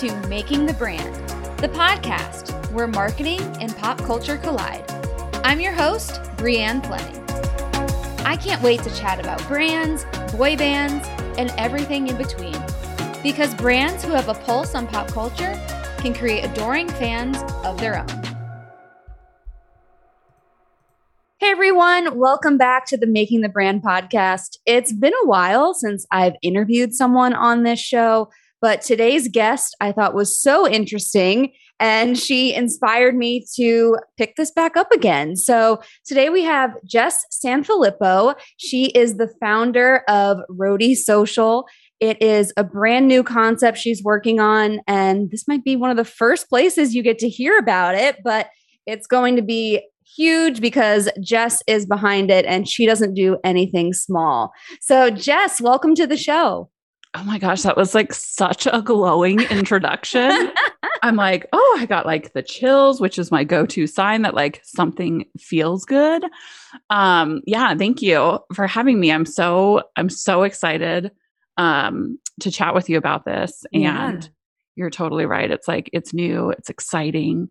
to Making the Brand, the podcast where marketing and pop culture collide. I'm your host, Brianne Fleming. I can't wait to chat about brands, boy bands, and everything in between. Because brands who have a pulse on pop culture can create adoring fans of their own. Hey everyone, welcome back to the Making the Brand podcast. It's been a while since I've interviewed someone on this show. But today's guest I thought was so interesting and she inspired me to pick this back up again. So today we have Jess Sanfilippo. She is the founder of Roadie Social. It is a brand new concept she's working on, and this might be one of the first places you get to hear about it, but it's going to be huge because Jess is behind it and she doesn't do anything small. So, Jess, welcome to the show. Oh my gosh, that was like such a glowing introduction. I'm like, oh, I got like the chills, which is my go-to sign that like something feels good. Um, yeah, thank you for having me. I'm so I'm so excited um to chat with you about this. Yeah. And you're totally right. It's like it's new, it's exciting.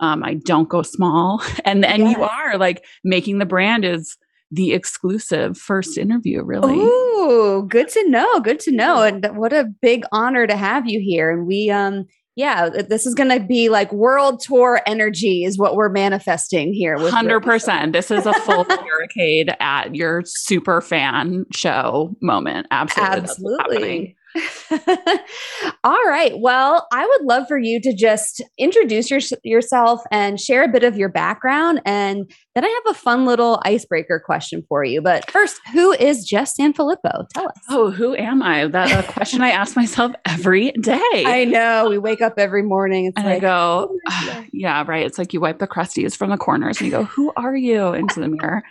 Um, I don't go small. And and you are like making the brand is the exclusive first interview, really. Ooh, good to know. Good to know. And what a big honor to have you here. And we, um, yeah, this is going to be like world tour energy, is what we're manifesting here. Hundred percent. This is a full barricade at your super fan show moment. Absolutely. Absolutely. All right. Well, I would love for you to just introduce your, yourself and share a bit of your background. And then I have a fun little icebreaker question for you. But first, who is Jess Sanfilippo? Tell us. Oh, who am I? That's a question I ask myself every day. I know. We wake up every morning. It's and like, I go, who am I "Ah, today?" yeah, right. It's like you wipe the crusties from the corners and you go, who are you into the mirror?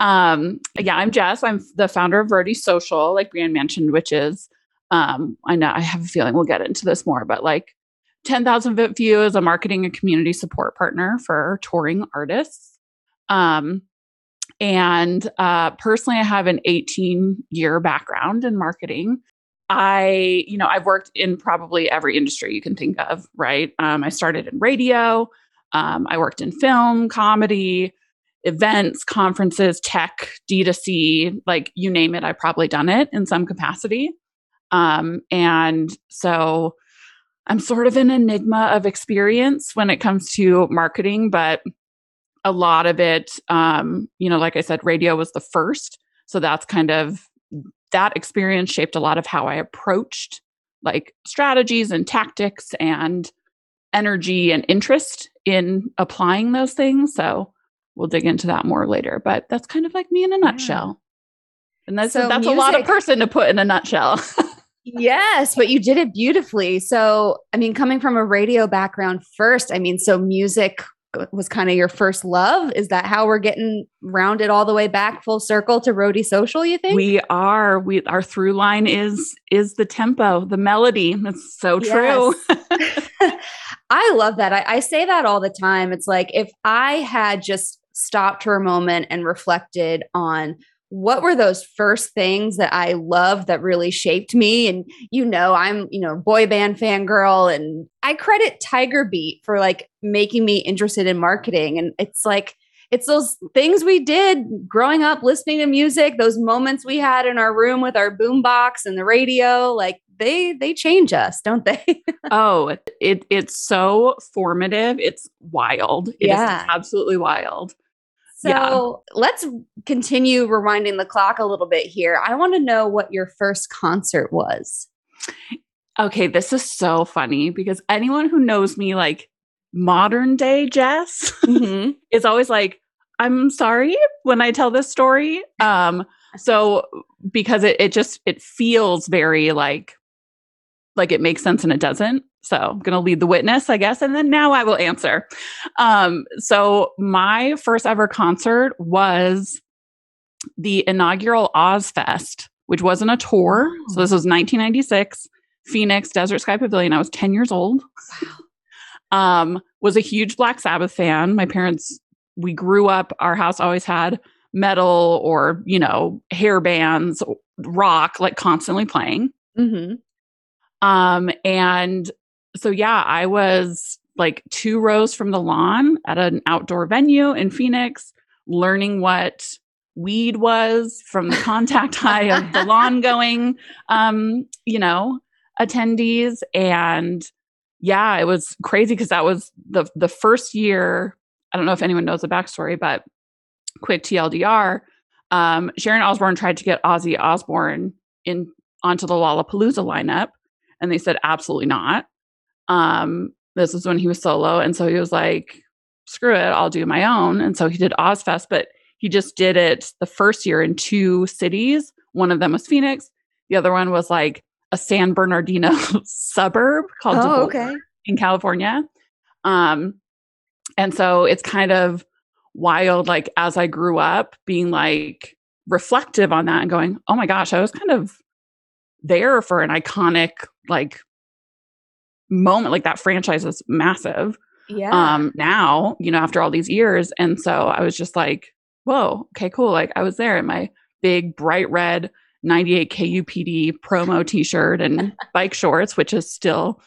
Um, yeah, I'm Jess. I'm the founder of Roadie Social, like Brianne mentioned, which is, um, I know I have a feeling we'll get into this more, but like 10,000 Vip View is a marketing and community support partner for touring artists. Um, and uh, personally, I have an 18 year background in marketing. I, you know, I've worked in probably every industry you can think of, right? Um, I started in radio. Um, I worked in film, comedy, events, conferences, tech, D2C, like you name it, I've probably done it in some capacity. Um, and so I'm sort of an enigma of experience when it comes to marketing, but a lot of it, um, you know, like I said, radio was the first. So that's kind of that experience shaped a lot of how I approached like strategies and tactics and energy and interest in applying those things. So we'll dig into that more later. But that's kind of like me in a nutshell. And that's So that's a lot of person to put in a nutshell. Yes, but you did it beautifully. So, I mean, coming from a radio background first, I mean, so music was kind of your first love. Is that how we're getting rounded all the way back full circle to Roadie Social, you think? we are we our through line is is the tempo, the melody. That's so true. I love that. I, I say that all the time. It's like if I had just stopped for a moment and reflected on what were those first things that I loved that really shaped me. And you know, I'm, you know, boy band fangirl and I credit Tiger Beat for like making me interested in marketing. And it's like it's those things we did growing up listening to music, those moments we had in our room with our boombox and the radio, like they they change us, don't they? oh, it it's so formative. It's wild. It is Yeah. absolutely wild. So Yeah. let's continue rewinding the clock a little bit here. I want to know what your first concert was. Okay, this is so funny because anyone who knows me like modern day Jess is always like, I'm sorry when I tell this story. Um, so because it, it just it feels very like like it makes sense and it doesn't. So I'm gonna lead the witness, I guess, and then now I will answer. Um, so my first ever concert was the inaugural Ozzfest, which wasn't a tour. So this was 1996, Phoenix Desert Sky Pavilion. I was 10 years old. Um, was a huge Black Sabbath fan. My parents, we grew up, our house always had metal or, you know, hair bands, rock, like constantly playing. Mm-hmm. Um, and so yeah, I was like two rows from the lawn at an outdoor venue in Phoenix, learning what weed was from the contact high of the lawn going, um, you know, attendees. And yeah, it was crazy because that was the the first year. I don't know if anyone knows the backstory, but quick TLDR. Um, Sharon Osbourne tried to get Ozzy Osbourne in onto the Lollapalooza lineup, and they said absolutely not. Um, this was when he was solo, and so he was like, "Screw it, I'll do my own." And so he did Ozzfest, but he just did it the first year in two cities. One of them was Phoenix. The other one was like a San Bernardino suburb called oh, okay. in California. Um, and so it's kind of wild, like as I grew up, being like reflective on that and going, oh my gosh, I was kind of there for an iconic like moment. Like that franchise is massive. Yeah. Um, now, you know, after all these years. And so I was just like, whoa, okay, cool. Like I was there in my big bright red 98 KUPD promo t-shirt and bike shorts, which is still,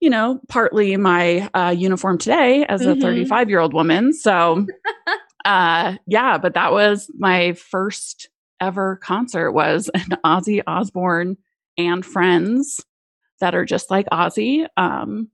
you know, partly my uh, uniform today as a 35 mm-hmm. year old woman. So, uh, yeah, but that was my first ever concert was an Ozzy Osbourne and friends that are just like Ozzy um,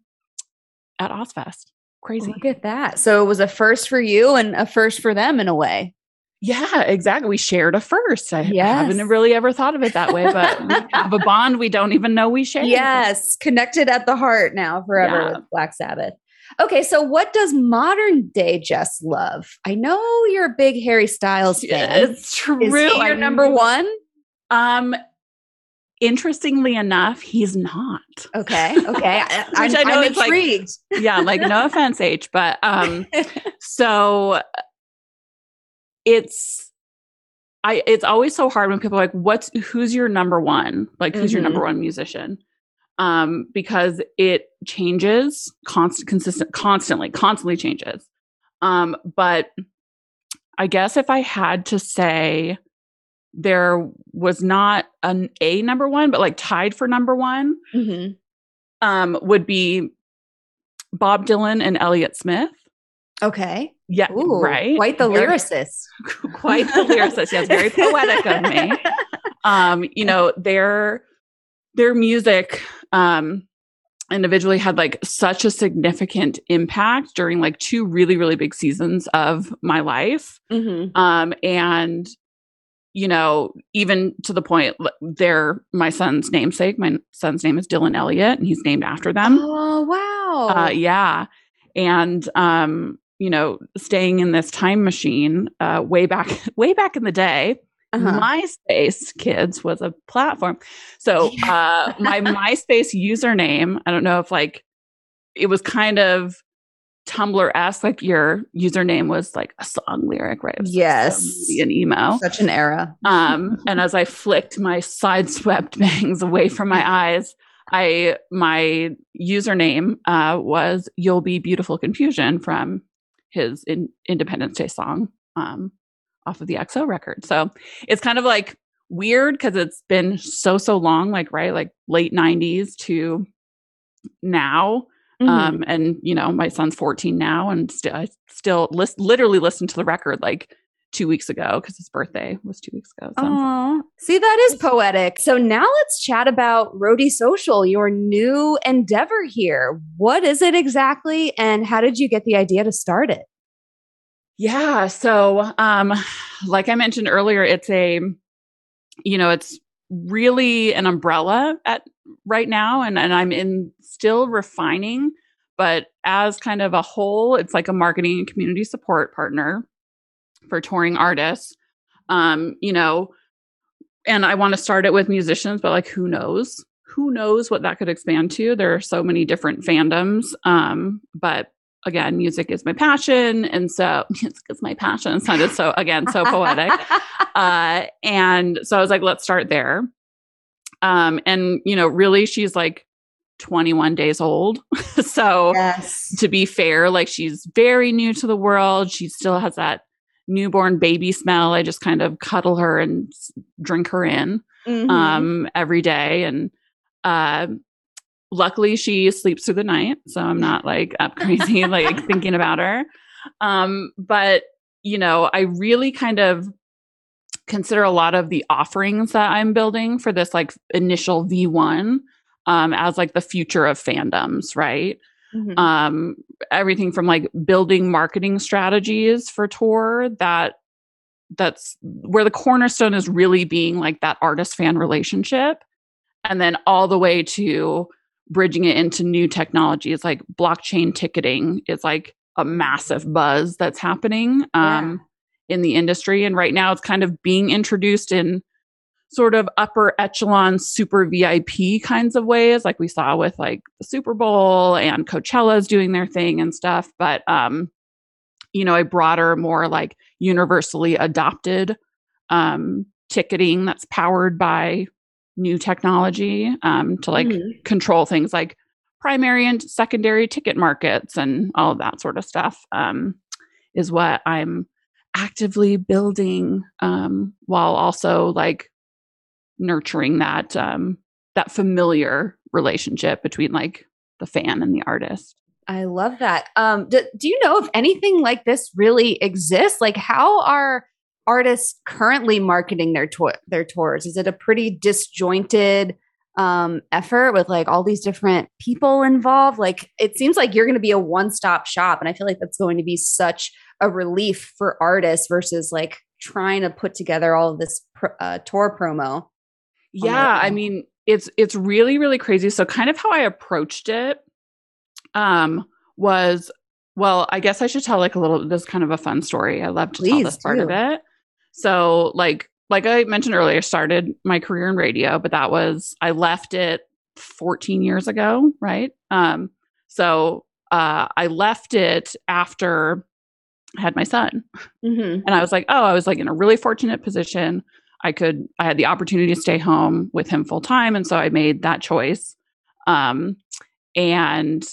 at Ozzfest crazy. Look at that. So it was a first for you and a first for them in a way. Yeah, exactly. We shared a first. I yes. haven't really ever thought of it that way, but we have a bond we don't even know we share. Yes, connected at the heart now forever yeah. with Black Sabbath. Okay, so what does modern day Jess love? I know you're a big Harry Styles fan. It's true. Is he your number one? Um, interestingly enough, he's not. Okay. Okay. I, Which I know I'm intrigued. Like, yeah. Like no offense, H, but um, so it's I it's always so hard when people are like, what's who's your number one? Like who's mm-hmm. your number mm-hmm. one musician? Um, because it changes constant consistent constantly, constantly changes. Um, but I guess if I had to say there was not an a number one, but like tied for number one, mm-hmm. um, would be Bob Dylan and Elliott Smith. Okay. Yeah. Ooh, right. Quite the very, lyricist. Quite the lyricist. Yes. Very poetic of me. Um, you know, their their music um individually had like such a significant impact during like two really, really big seasons of my life. Mm-hmm. Um, and you know, even to the point they're my son's namesake. My son's name is Dylan Elliott, and he's named after them. Oh wow! Uh, yeah, and um, you know, staying in this time machine, uh, way back, way back in the day. Uh-huh. MySpace kids was a platform. So uh, my MySpace username, I don't know if like it was kind of Tumblr esque, like your username was like a song lyric, right? Yes. An emo. Such an era. um, and as I flicked my sideswept bangs away from my eyes, I my username uh, was "You'll Be Beautiful Confusion" from his in, Independence Day song um, off of the XO record. So it's kind of like weird because it's been so so long, like right, like late '90s to now Mm-hmm. Um, and you know, my son's 14 now, and st- I still list- literally listened to the record like two weeks ago because his birthday was two weeks ago. So. Aww. See, that is poetic. So now let's chat about Roadie Social, your new endeavor here. What is it exactly, and how did you get the idea to start it? Yeah, so um, like I mentioned earlier, it's a, you know, it's really an umbrella at right now and, and I'm in still refining, but as kind of a whole, it's like a marketing and community support partner for touring artists. Um, you know, and I want to start it with musicians, but like who knows? Who knows what that could expand to? There are so many different fandoms. Um, but again, music is my passion. And so music is my passion. It sounded so again, so poetic. uh, and so I was like, let's start there. Um, and you know, really she's like 21 days old. so yes. to be fair, like she's very new to the world. She still has that newborn baby smell. I just kind of cuddle her and drink her in mm-hmm. um, every day. And uh, luckily she sleeps through the night so i'm not like up crazy like thinking about her um but you know i really kind of consider a lot of the offerings that i'm building for this like initial v1 um as like the future of fandoms right mm-hmm. um everything from like building marketing strategies for tour that that's where the cornerstone is really being like that artist fan relationship and then all the way to bridging it into new technologies like blockchain ticketing is like a massive buzz that's happening um. In the industry and right now it's kind of being introduced in sort of upper echelon super vip kinds of ways like we saw with like the super bowl and coachella's doing their thing and stuff but um you know a broader more like universally adopted um, ticketing that's powered by new technology um, to like mm-hmm. control things like primary and secondary ticket markets and all of that sort of stuff um, is what I'm actively building um, while also like nurturing that um, that familiar relationship between like the fan and the artist. I love that. Um, do, do you know if anything like this really exists? Like, how are artists currently marketing their tour their tours? Is it a pretty disjointed um, effort with like all these different people involved? Like, it seems like you're going to be a one stop shop, and I feel like that's going to be such a relief for artists versus like trying to put together all of this pr- uh, tour promo. Yeah, I mean, it's it's really really crazy. So, kind of how I approached it um, was well, I guess I should tell like a little this kind of a fun story. I love to Please tell this part of it. So like like I mentioned earlier, started my career in radio, but that was I left it 14 years ago, right? Um, so uh, I left it after I had my son, mm-hmm. and I was like, oh, I was like in a really fortunate position. I could I had the opportunity to stay home with him full time, and so I made that choice. Um, and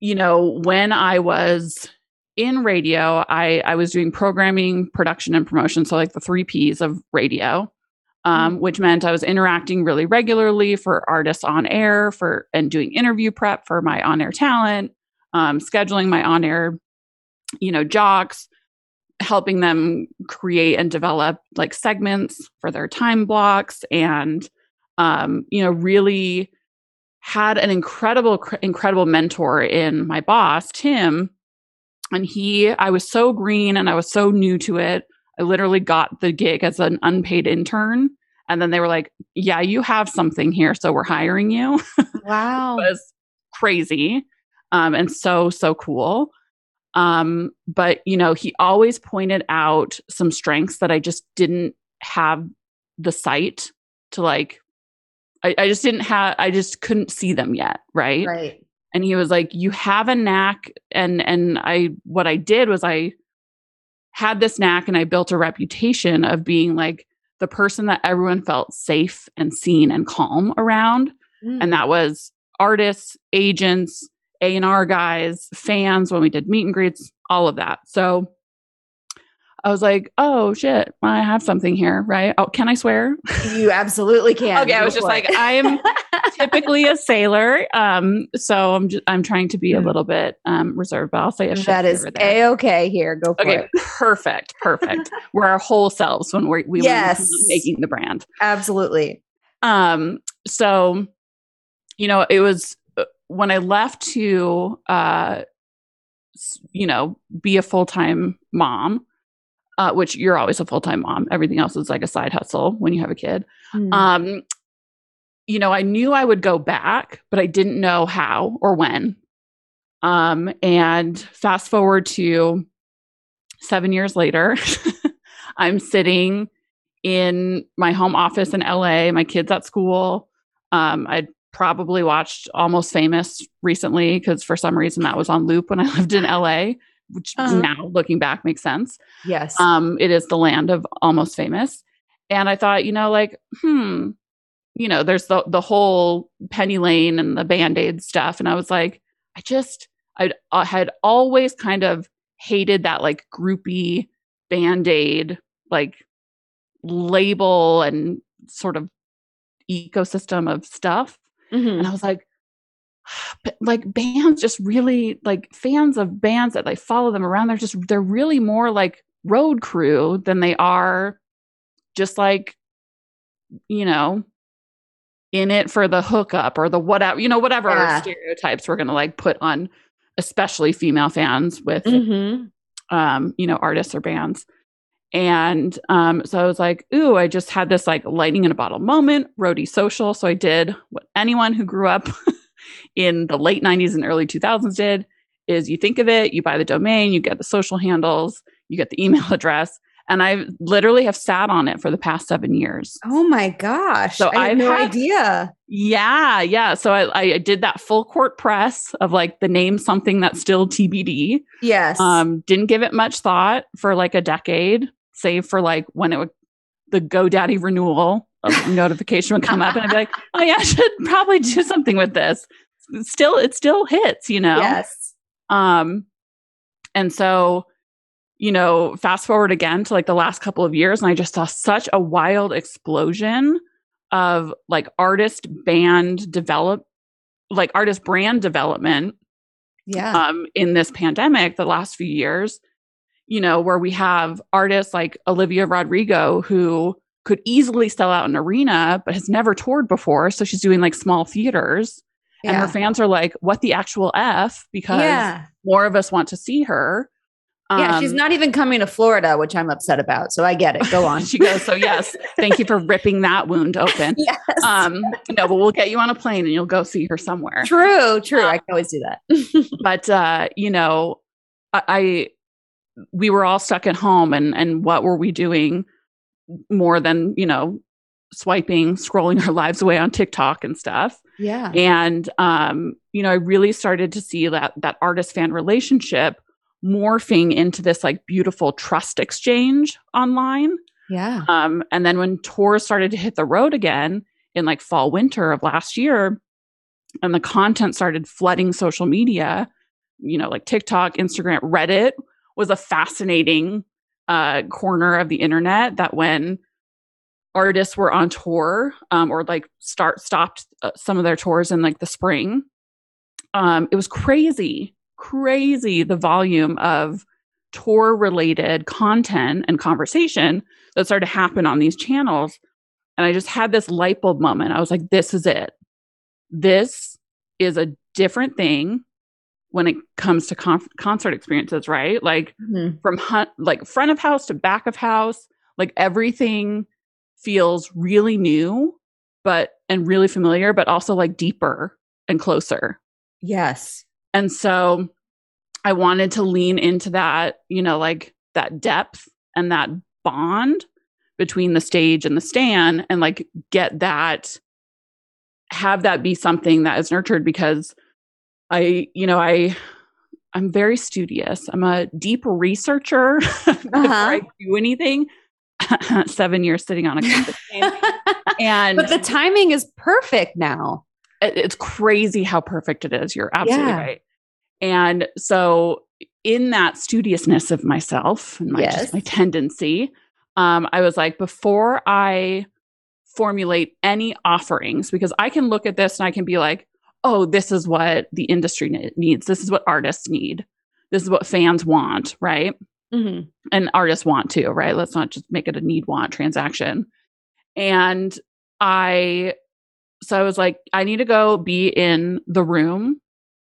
you know, when I was in radio, I, I was doing programming, production, and promotion. So, like the three P's of radio, um, mm-hmm. which meant I was interacting really regularly for artists on air, for and doing interview prep for my on air talent, um, scheduling my on air, you know, jocks, helping them create and develop like segments for their time blocks, and um, you know, really had an incredible, incredible mentor in my boss, Tim. And he, I was so green and I was so new to it. I literally got the gig as an unpaid intern. And then they were like, Yeah, you have something here. So we're hiring you. Wow. it was crazy um, and so, so cool. Um, but, you know, he always pointed out some strengths that I just didn't have the sight to like I, I just didn't have I just couldn't see them yet, right? Right. And he was like, You have a knack. And and I what I did was I had this knack and I built a reputation of being like the person that everyone felt safe and seen and calm around. Mm. And that was artists, agents, A&R guys, fans when we did meet and greets, all of that. So I was like, oh shit, I have something here, right? Oh, can I swear? You absolutely can. okay, I was just like, I am typically a sailor, um, so I'm just I'm trying to be a hmm. little bit um, reserved, but I'll say a that is a okay. Here, go for okay, it. Perfect, perfect. we're our whole selves when we're we yes. making the brand. Absolutely. Um. So, you know, it was when I left to, uh, you know, be a full time mom uh, which you're always a full time mom. Everything else is like a side hustle when you have a kid. Mm. Um, you know, I knew I would go back, but I didn't know how or when. Um, and fast forward to seven years later, I'm sitting in my home office in LA, my kids at school. Um, I'd probably watched Almost Famous recently because for some reason that was on loop when I lived in LA which uh-huh. now looking back makes sense. Yes. Um, it is the land of almost famous. And I thought, you know, like, hmm, you know, there's the the whole Penny Lane and the Band-Aid stuff. And I was like, I just I'd, I had always kind of hated that like groupie Band-Aid like label and sort of ecosystem of stuff. Mhm. And I was like, but, like bands just really like fans of bands that like follow them around. They're just they're really more like road crew than they are just like you know in it for the hookup or the whatever you know whatever Yeah. stereotypes we're gonna like put on especially female fans with Mhm. um, you know, artists or bands. And um, so I was like, ooh, I just had this like lightning in a bottle moment, roadie social. So I did what anyone who grew up in the late 90s and early 2000s did is you think of it, you buy the domain, you get the social handles, you get the email address. And I literally have sat on it for the past seven years. Oh my gosh. So I had I've no had- idea. Yeah, yeah. So I, I did that full court press of like the name something that's still TBD. Yes. Um, didn't give it much thought for like a decade, save for like when it would the GoDaddy renewal of notification would come up, and I'd be like, oh yeah, I should probably do something with this. Still, it still hits, you know. Yes. Um, and so, you know, fast forward again to like the last couple of years, and I just saw such a wild explosion of like artist band develop, like artist brand development Yeah. um, in this pandemic the last few years, you know, where we have artists like Olivia Rodrigo who could easily sell out an arena, but has never toured before. So she's doing like small theaters. And her fans are like, what the actual F? Because yeah. more of us want to see her. yeah. She's Um, not even coming to Florida, which I'm upset about. So I get it. Go on. she goes, so yes, thank you for ripping that wound open. yes. Um, no, but we'll get you on a plane and you'll go see her somewhere. true. True. um, I can always do that. but uh you know I, I we were all stuck at home and and what were we doing more than you know swiping scrolling our lives away on tiktok and stuff yeah. and um you know i really started to see that that artist fan relationship morphing into this like beautiful trust exchange online Yeah. um, and then when tours started to hit the road again in like fall, winter of last year, and the content started flooding social media, you know, like TikTok, Instagram, Reddit was a fascinating uh, corner of the internet that when artists were on tour um, or like start stopped uh, some of their tours in like the spring um, it was crazy crazy the volume of tour related content and conversation that started to happen on these channels. And I just had this light bulb moment. I was like, this is it. This is a different thing when it comes to con- concert experiences, right? Like Mhm. from hunt, like front of house to back of house, like everything feels really new, but and really familiar, but also like deeper and closer. Yes. And so I wanted to lean into that, you know, like that depth and that bond between the stage and the stand and like get that, have that be something that is nurtured because I, you know, I, I'm very studious. I'm a deep researcher before I do anything. Seven years sitting on a campus and but the timing is perfect now. it- it's crazy how perfect it is. You're absolutely Yeah. right. And so, in that studiousness of myself and my Yes. just my tendency, um, I was like, before I formulate any offerings, because I can look at this and I can be like, oh, this is what the industry needs. This is what artists need. This is what fans want, right? Mhm. and artists want to, right? Let's not just make it a need want transaction. And I, so I was like, I need to go be in the room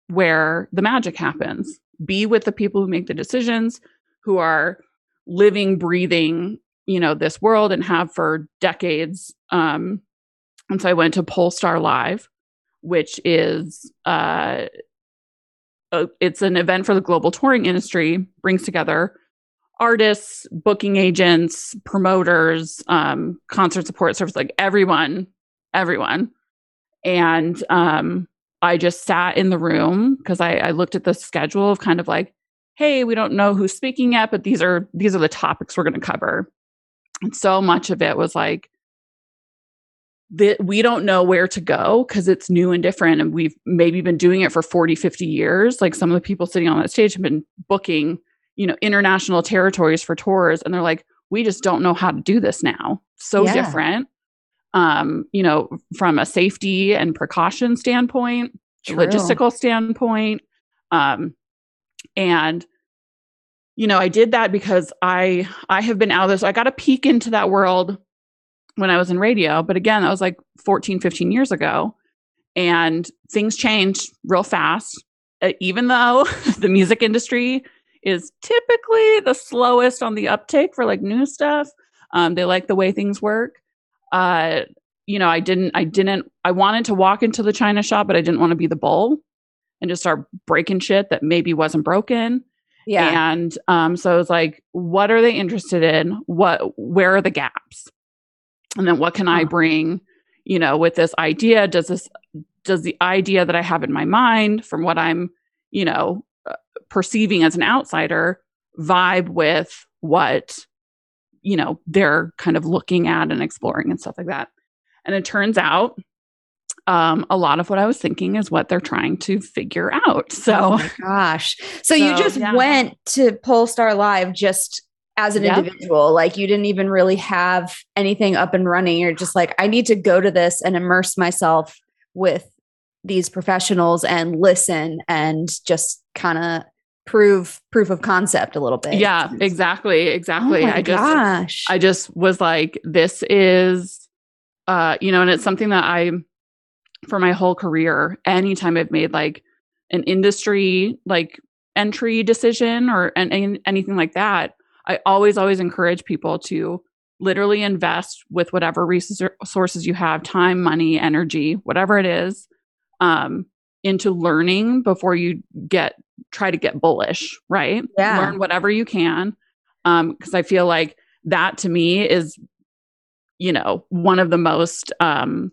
where the magic happens, be with the people who make the decisions, who are living, breathing, you know, this world and have for decades. Um, and so I went to Pollstar Live, which is, uh, uh, it's an event for the global touring industry, brings together artists, booking agents, promoters, um, concert support service, like everyone, everyone. And um, I just sat in the room because I, I looked at the schedule of kind of like, hey, we don't know who's speaking yet, but these are these are the topics we're going to cover. And so much of it was like that we don't know where to go because it's new and different and we've maybe been doing it for 40 50 years like some of the people sitting on that stage have been booking you know international territories for tours and they're like we just don't know how to do this now so Yeah. different um, you know, from a safety and precaution standpoint, True. logistical standpoint. Um, and you know, I did that because I I have been out of this. I got a peek into that world when I was in radio, but again, that was like 14, 15 years ago. And things change real fast. Uh, even though the music industry is typically the slowest on the uptake for like new stuff, um, they like the way things work. Uh, you know, I didn't, I didn't, I wanted to walk into the China shop, but I didn't want to be the bull and just start breaking shit that maybe wasn't broken. Yeah. And um, so I was like, what are they interested in? What, where are the gaps? And then what can I bring, you know, with this idea? Does this, does the idea that I have in my mind from what I'm, you know, uh, perceiving as an outsider vibe with what, you know, they're kind of looking at and exploring and stuff like that? And it turns out um, a lot of what I was thinking is what they're trying to figure out. oh So, my gosh. So, you just yeah. went to Pollstar Live just as an Yep. individual. Like you didn't even really have anything up and running. You're just like, I need to go to this and immerse myself with these professionals and listen and just kind of prove proof of concept a little bit. yeah, exactly, exactly. Oh I just, gosh. I just was like, this is, uh, you know, and it's something that I, for my whole career, anytime I've made like an industry like entry decision or an- anything like that, I always, always encourage people to literally invest with whatever resources you have time, money, energy, whatever it is, um, into learning before you get try to get bullish, right? Yeah. Learn whatever you can. Um, because I feel like that to me is, you know, one of the most um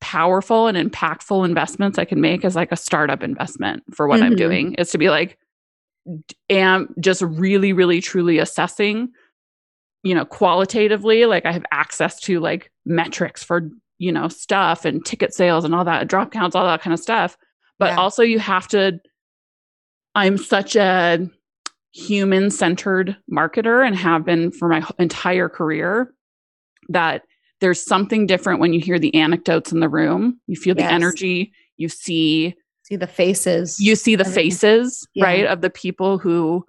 powerful and impactful investments I can make as like a startup investment for what I'm Mhm. doing is to be like am just really, really truly assessing, you know, qualitatively, like I have access to like metrics for, you know, stuff and ticket sales and all that, drop counts, all that kind of stuff. But Yeah. also you have to, I'm such a human centered marketer and have been for my entire career that there's something different when you hear the anecdotes in the room. You feel the Yes. energy, you see See the faces. you see the faces Yeah. right of the people who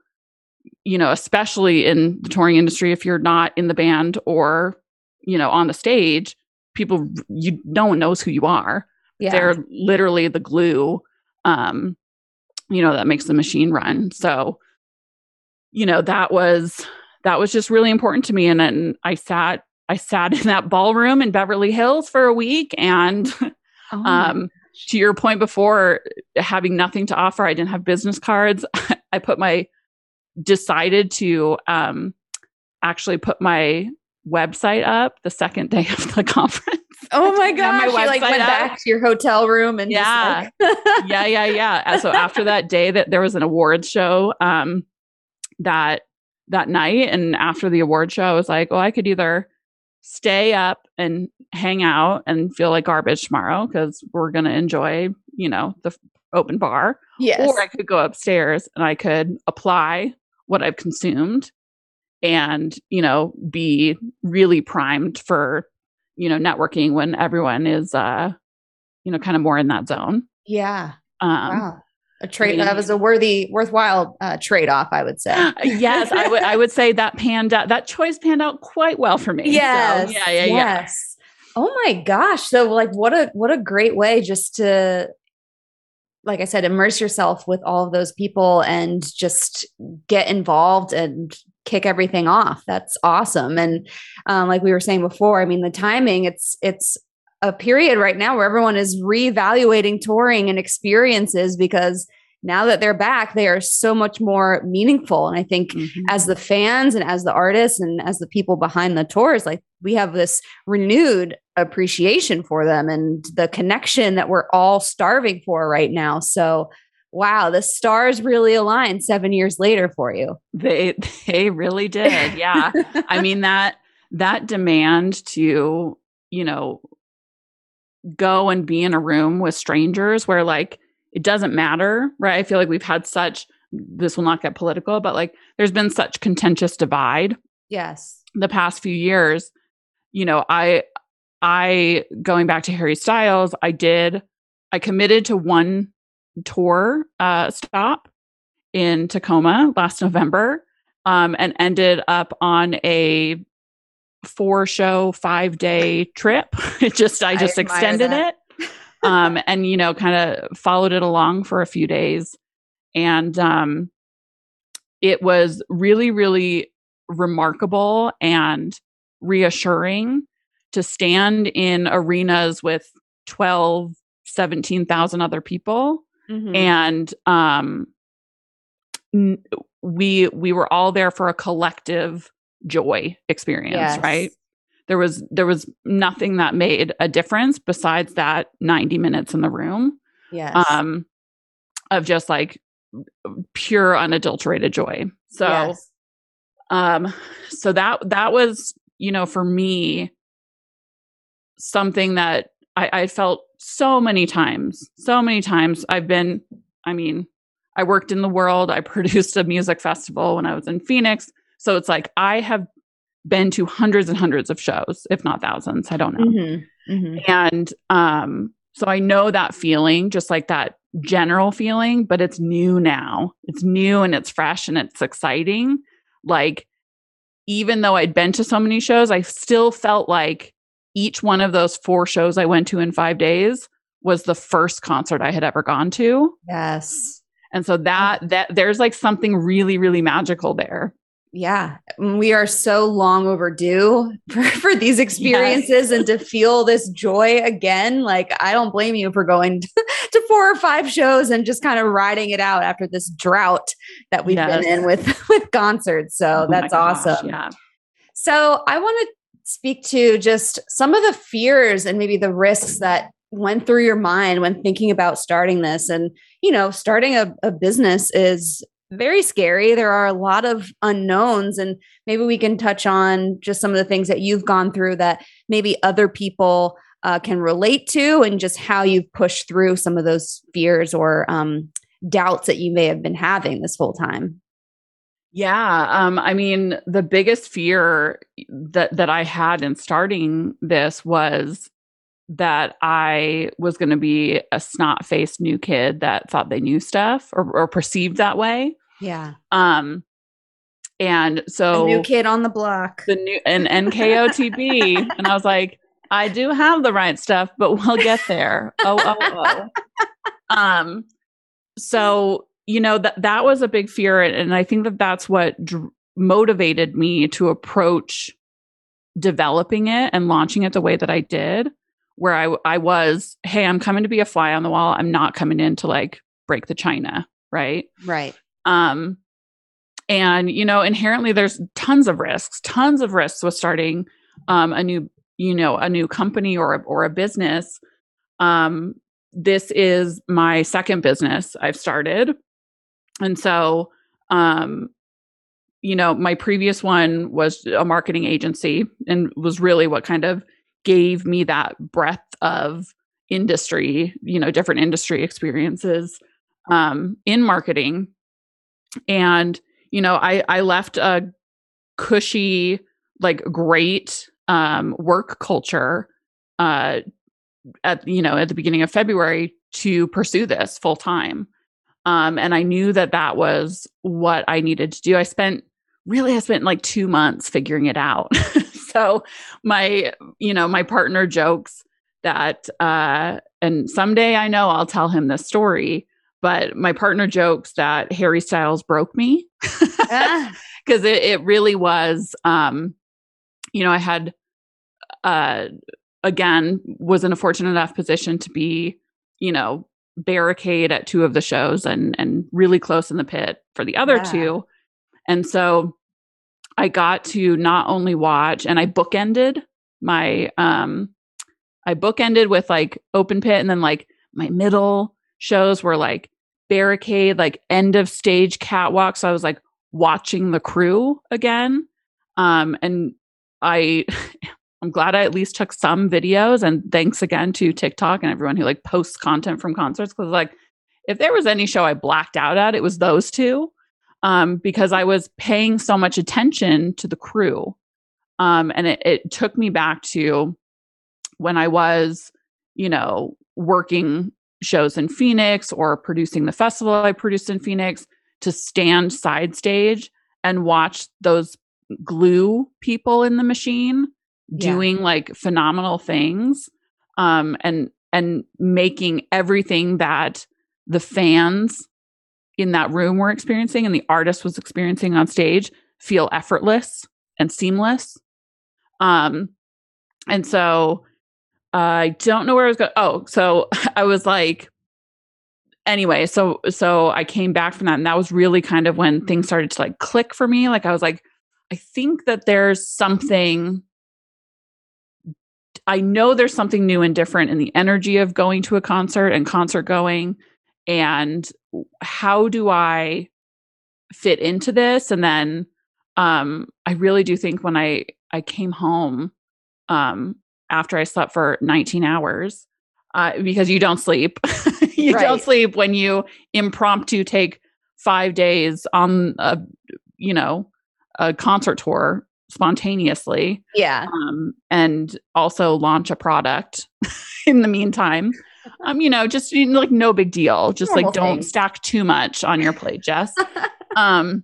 you know especially in the touring industry if you're not in the band or you know on the stage people you no one knows who you are yeah. they're literally the glue um you know that makes the machine run so you know that was that was just really important to me and then i sat i sat in that ballroom in beverly hills for a week and Oh um to your point before having nothing to offer i didn't have business cards i put my decided to um actually put my website up the second day of the conference Oh my gosh! my you like went up. back to your hotel room and Yeah. just like yeah yeah yeah And so after that day that there was an awards show um that that night and after the award show i was like oh i could either stay up and hang out and feel like garbage tomorrow because we're going to enjoy you know the f- open bar yes. or I could go upstairs and I could apply what I've consumed and, you know, be really primed for, you know, networking when everyone is, uh, you know, kind of more in that zone. yeah. Um, wow. A trade that was a worthy, worthwhile uh, trade off, I would say. yes, I would, I would say that panned out, that choice panned out quite well for me. Yes. yeah, yeah, yeah. yes. Oh my gosh. So like what a what a great way just to like I said, immerse yourself with all of those people and just get involved and kick everything off. That's awesome. And um, like we were saying before, I mean, the timing, it's it's a period right now where everyone is reevaluating touring and experiences because now that they're back, they are so much more meaningful. And I think Mhm. as the fans and as the artists and as the people behind the tours like we have this renewed appreciation for them and the connection that we're all starving for right now so wow the stars really aligned seven years later for you They, they really did. Yeah. I mean that that demand to, you know, go and be in a room with strangers where like it doesn't matter, right? I feel like we've had such this will not get political, but like there's been such contentious divide yes the past few years. You know, I I going back to Harry Styles, I did I committed to one tour uh, stop in Tacoma last November, um, and ended up on a four show five day trip. it just I just I extended that. it, um, and you know, kind of followed it along for a few days, and um, it was really really remarkable and reassuring to stand in arenas with 12 17,000 other people mm-hmm. and um n- we we were all there for a collective joy experience yes. right there was there was nothing that made a difference besides that 90 minutes in the room yes. um of just like pure unadulterated joy so yes. um so that that was you know for me something that I, I felt so many times, so many times. I've been, I mean, I worked in the world. I produced a music festival when I was in Phoenix. So it's like I have been to hundreds and hundreds of shows, if not thousands. I don't know. Mm-hmm, mm-hmm. And um, so I know that feeling, just like that general feeling, but it's new now. It's new and it's fresh and it's exciting. Like, even though I'd been to so many shows, I still felt like each one of those four shows I went to in five days was the first concert I had ever gone to. Yes. And so that that there's like something really, really magical there. Yeah. Mm, we are so long overdue for, for these experiences yes. and to feel this joy again. Like, I don't blame you for going to, to four or five shows and just kind of riding it out after this drought that we've yes. been in with, with concerts. So oh that's gosh, awesome. Yeah. So I want to speak to just some of the fears and maybe the risks that went through your mind when thinking about starting this and you know starting a, a business is very scary. There are a lot of unknowns and maybe we can touch on just some of the things that you've gone through that maybe other people uh, can relate to and just how you've pushed through some of those fears or um, doubts that you may have been having this whole time. Yeah, um, I mean, the biggest fear that that I had in starting this was that I was going to be a snot faced new kid that thought they knew stuff or, or perceived that way. Yeah. Um, and so a new kid on the block, the new and NKOTB, and I was like, I do have the right stuff, but we'll get there. Oh, oh, oh. um, so you know that that was a big fear and i think that that's what dr- motivated me to approach developing it and launching it the way that i did where i i was hey i'm coming to be a fly on the wall. I'm not coming in to like break the china right? Right. Um and you know inherently there's tons of risks tons of risks with starting um a new you know a new company or or a business. Um this is my second business I've started. And so, um, you know, my previous one was a marketing agency and was really what kind of gave me that breadth of industry, you know, different industry experiences um, in marketing. And, you know, I, I left a cushy, like great um, work culture uh, at, you know, at the beginning of February to pursue this full time. Um, and I knew that that was what I needed to do. I spent really, I spent like two months figuring it out. so my, you know, my partner jokes that, uh, and someday I know I'll tell him this story, but my partner jokes that Harry Styles broke me because ah. it, it really was, um, you know, I had, uh, again, was in a fortunate enough position to be, you know, barricade at two of the shows and and really close in the pit for the other yeah. two. And so I got to not only watch and I bookended my um I bookended with like open pit and then like my middle shows were like barricade, like end of stage catwalk. So I was like watching the crew again. Um and I I'm glad I at least took some videos and thanks again to TikTok and everyone who like posts content from concerts because like if there was any show I blacked out at, it was those two. Um, because I was paying so much attention to the crew. Um, and it, it took me back to when I was, you know, working shows in Phoenix or producing the festival I produced in Phoenix to stand side stage and watch those glue people in the machine Yeah. doing like phenomenal things um and and making everything that the fans in that room we were experiencing and the artist was experiencing on stage feel effortless and seamless um and so I don't know where I was going. Oh, so I was like, anyway, so so I came back from that, and that was really kind of when things started to like click for me. Like I was like, I think that there's something. I know there's something new and different in the energy of going to a concert and concert going, and how do I fit into this? And then um, I really do think when I I came home um, after I slept for 19 hours uh, because you don't sleep. you Right. don't sleep when you impromptu take five days on a you know a concert tour spontaneously Yeah. um, and also launch a product in the meantime. Um, you know, just you know, like no big deal. Just Normal like don't things. stack too much on your plate, Jess. um,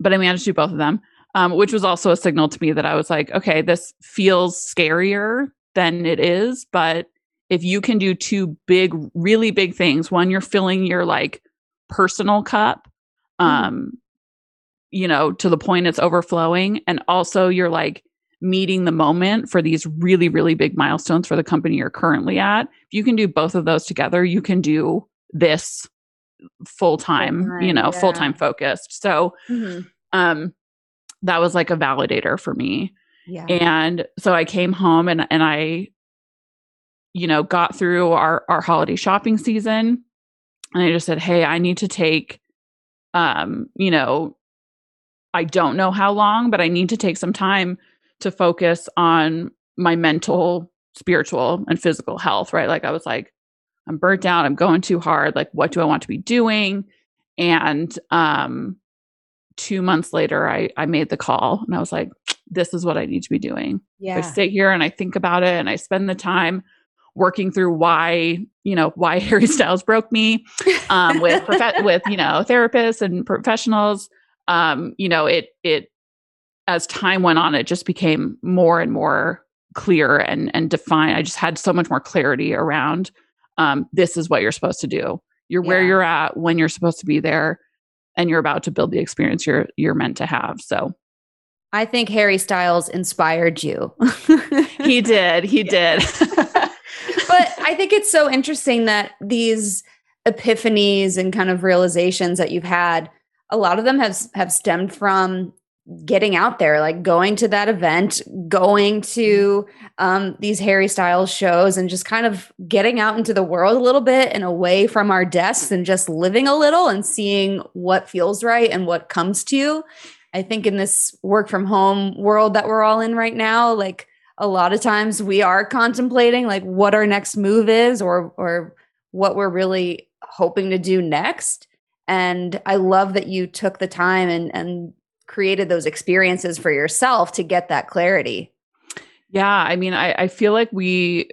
but I managed to do both of them, um, which was also a signal to me that I was like, okay, this feels scarier than it is. But if you can do two big, really big things, one, you're filling your like personal cup, um, you know, to the point it's overflowing, and also you're like meeting the moment for these really, really big milestones for the company you're currently at. If you can do both of those together, you can do this full time, you know, yeah. full time focused. So, Mhm. um, that was like a validator for me. Yeah. And so I came home and and I, you know, got through our our holiday shopping season, and I just said, "Hey, I need to take, um, you know, I don't know how long, but I need to take some time to focus on my mental, spiritual, and physical health." Right? Like I was like, I'm burnt out. I'm going too hard. Like, what do I want to be doing? And um, two months later, I I made the call, and I was like, "This is what I need to be doing." yeah. I sit here and I think about it and I spend the time working through why, you know, why Harry Styles broke me um, with prof- with, you know, therapists and professionals. Um, you know, it it as time went on, it just became more and more clear and and defined. I just had so much more clarity around um, this is what you're supposed to do. You're where Yeah. you're at when you're supposed to be there and you're about to build the experience you're you're meant to have. So I think Harry Styles inspired you. he did. He did. but I think it's so interesting that these epiphanies and kind of realizations that you've had, a lot of them have have stemmed from getting out there, like going to that event, going to um, these Harry Styles shows, and just kind of getting out into the world a little bit and away from our desks and just living a little and seeing what feels right and what comes to you. I think in this work from home world that we're all in right now, like a lot of times we are contemplating like what our next move is or or what we're really hoping to do next and i love that you took the time and and created those experiences for yourself to get that clarity Yeah, I mean, I, I feel like we,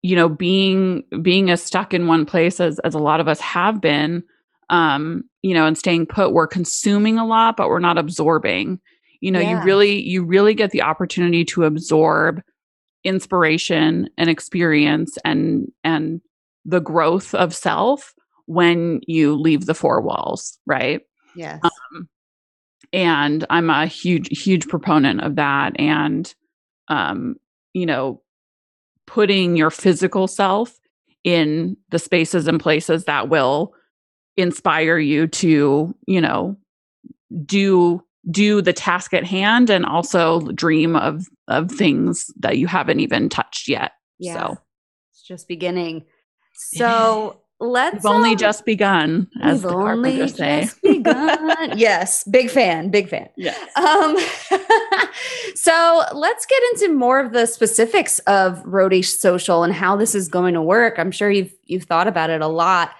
you know, being being as stuck in one place as as a lot of us have been, um, you know, and staying put, we're consuming a lot, but we're not absorbing. You know, you really you really get the opportunity to absorb inspiration and experience and and the growth of self when you leave the four walls, right? yes and i'm a huge huge proponent of that and um you know putting your physical self in the spaces and places that will inspire you to you know do do the task at hand and also dream of of things that you haven't even touched yet yeah so it's just beginning. So let's we've only um, just begun as we've the only carpenters say just begun. yes big fan big fan yes Um, so let's get into more of the specifics of Roadie Social and how this is going to work. I'm sure you've you've thought about it a lot.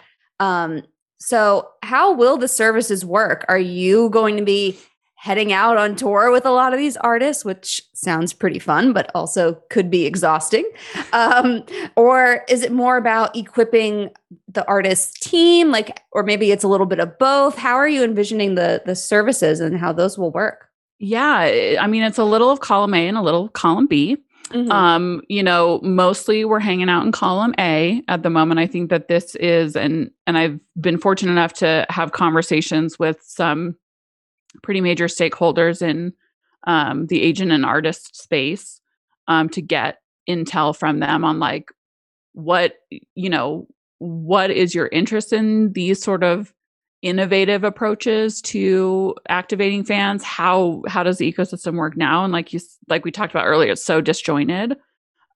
Um, so how will the services work? Are you going to be heading out on tour with a lot of these artists, which sounds pretty fun, but also could be exhausting? Um, or is it more about equipping the artist team? Like, or maybe it's a little bit of both. How are you envisioning the the services and how those will work? Yeah, I mean, it's a little of column A and a little column B. Mm-hmm. Um, you know, mostly we're hanging out in column A at the moment. I think that this is and and I've been fortunate enough to have conversations with some pretty major stakeholders in um, the agent and artist space um, to get intel from them on like what you know what is your interest in these sort of innovative approaches to activating fans? How how does the ecosystem work now? And like you like we talked about earlier it's so disjointed.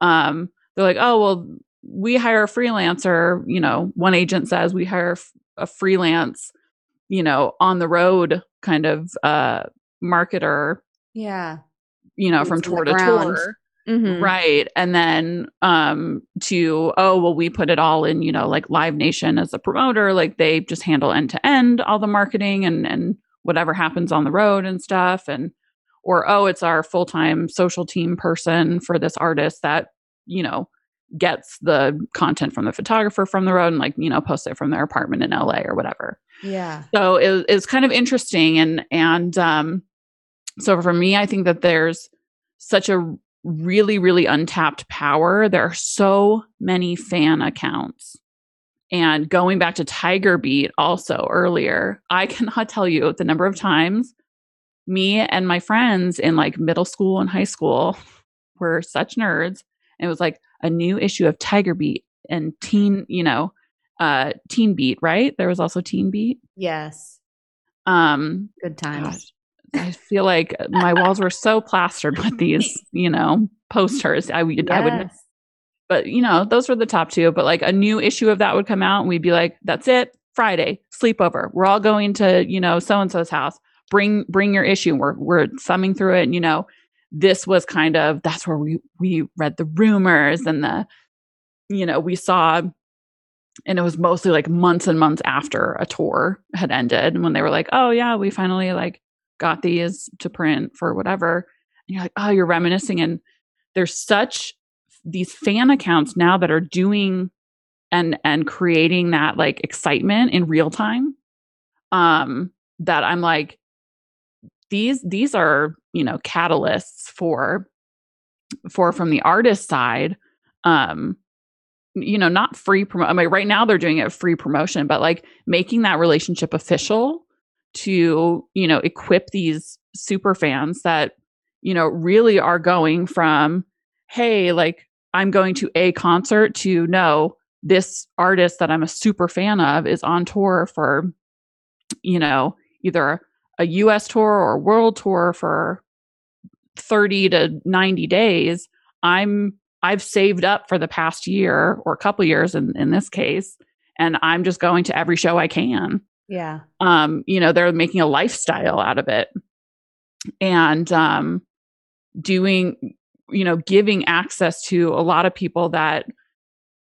Um they're like oh well we hire a freelancer you know one agent says we hire a freelance you know on the road kind of uh marketer yeah you know from tour to tour Mm-hmm. Right. And then um to oh well we put it all in, you know, like Live Nation as a promoter, like they just handle end to end all the marketing and and whatever happens on the road and stuff and or oh it's our full-time social team person for this artist that, you know, gets the content from the photographer from the road and like, you know, posts it from their apartment in LA or whatever. Yeah. So it, it's kind of interesting and and um so for me I think that there's such a really, really untapped power. There are so many fan accounts. And going back to Tiger Beat also earlier, I cannot tell you the number of times me and my friends in like middle school and high school were such nerds. It was like a new issue of Tiger Beat and Teen, you know, uh Teen Beat, right? There was also Teen Beat. Yes. Um good times. I feel like my walls were so plastered with these, you know, posters. I would, yes. I would, but you know, those were the top two. But like a new issue of that would come out, and we'd be like, "That's it, Friday sleepover. We're all going to, you know, so and so's house. Bring, bring your issue. We're we're thumbing through it. And, you know, this was kind of that's where we we read the rumors and the, you know, we saw and it was mostly like months and months after a tour had ended and when they were like oh yeah we finally like got these to print for whatever. And you're like, oh, you're reminiscing. And there's such these fan accounts now that are doing and and creating that like excitement in real time. Um, that I'm like, these these are, you know, catalysts for for from the artist side. Um, you know, not free promo. I mean, right now they're doing it free promotion, but like making that relationship official to, you know, equip these super fans that, you know, really are going from, hey, like I'm going to a concert to no, this artist that I'm a super fan of is on tour for, you know, either a US tour or a world tour for 30 to 90 days. I'm I've saved up for the past year or a couple years in, in this case, and I'm just going to every show I can. Yeah. Um, you know, they're making a lifestyle out of it. And um doing, you know, giving access to a lot of people that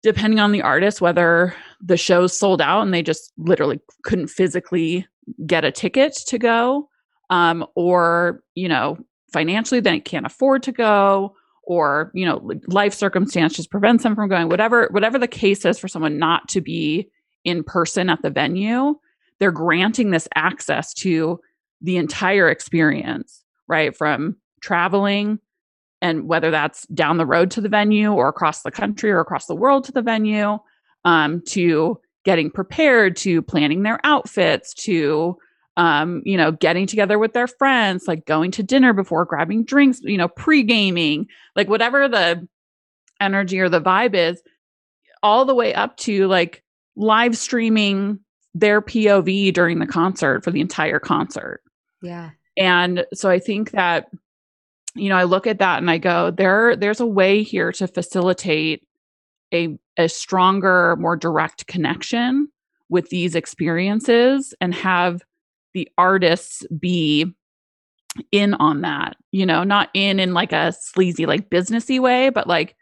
depending on the artist, whether the show's sold out and they just literally couldn't physically get a ticket to go, um, or, you know, financially they can't afford to go, or, you know, life circumstances prevents them from going, whatever, whatever the case is for someone not to be in person at the venue, they're granting this access to the entire experience, right? From traveling and whether that's down the road to the venue or across the country or across the world to the venue, um, to getting prepared, to planning their outfits, to um, you know, getting together with their friends, like going to dinner before grabbing drinks, you know, pre-gaming, like whatever the energy or the vibe is, all the way up to like live streaming their POV during the concert for the entire concert. Yeah. And so I think that you know, I look at that and I go there there's a way here to facilitate a a stronger, more direct connection with these experiences and have the artists be in on that, you know, not in in like a sleazy like businessy way, but like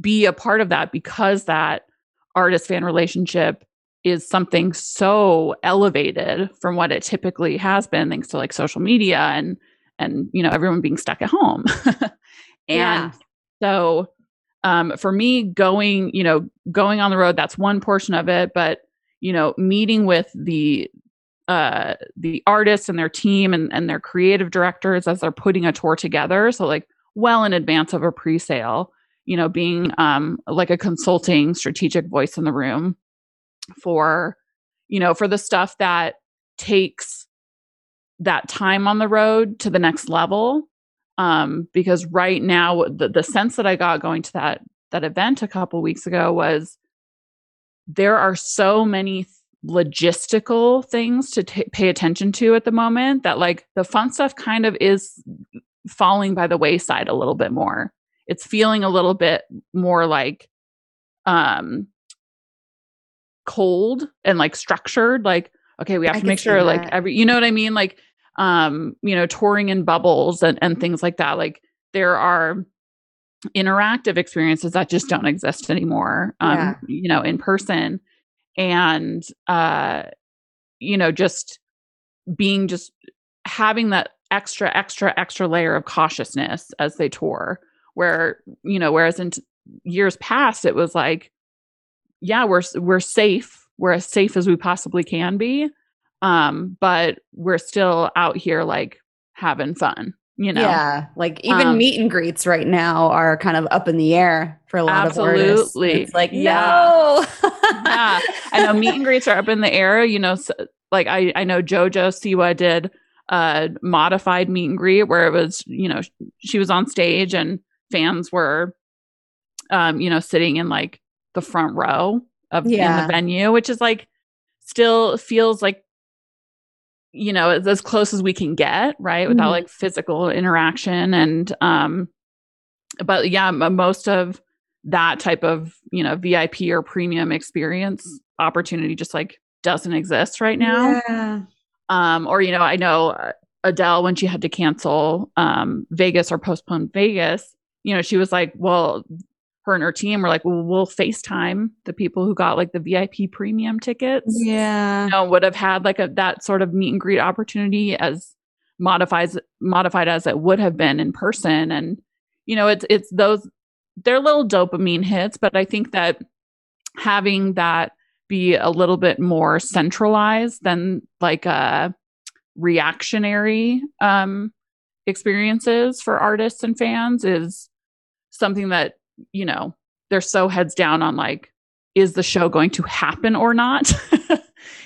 be a part of that because that artist fan relationship is something so elevated from what it typically has been thanks to like social media and and you know everyone being stuck at home and Yeah. so um for me going you know going on the road that's one portion of it but you know meeting with the uh the artists and their team and, and their creative directors as they're putting a tour together so like well in advance of a pre-sale you know being um like a consulting strategic voice in the room for you know for the stuff that takes that time on the road to the next level um because right now the, the sense that i got going to that that event a couple weeks ago was there are so many logistical things to ta pay attention to at the moment that like the fun stuff kind of is falling by the wayside a little bit more. It's feeling a little bit more like um cold and like structured like okay we have I to make sure like every you know what i mean? Like um you know touring in bubbles and, and things like that. Like there are interactive experiences that just don't exist anymore um Yeah. you know in person. And uh you know just being just having that extra extra extra layer of cautiousness as they tour where you know whereas in t- years past it was like yeah we're we're safe we're as safe as we possibly can be um but we're still out here like having fun you know Yeah, like even Um, meet and greets right now are kind of up in the air for a lot of artists. Absolutely. It's like Yeah. no. yeah i know meet and greets are up in the air you know s like i i know jojo siwa did a modified meet and greet where it was you know she was on stage and fans were um you know sitting in like the front row of in the venue which is like still feels like you know as close as we can get right without Mhm. like physical interaction and um but yeah most of that type of you know vip or premium experience opportunity just like doesn't exist right now Yeah. um or you know i know uh, adele when she had to cancel um vegas or postpone vegas you know she was like well her and her team were like well we'll facetime the people who got like the vip premium tickets Yeah. you know, would have had like a that sort of meet and greet opportunity as modifies modified as it would have been in person and you know it's it's those they're little dopamine hits but i think that having that be a little bit more centralized than like a reactionary um experiences for artists and fans is something that you know they're so heads down on like is the show going to happen or not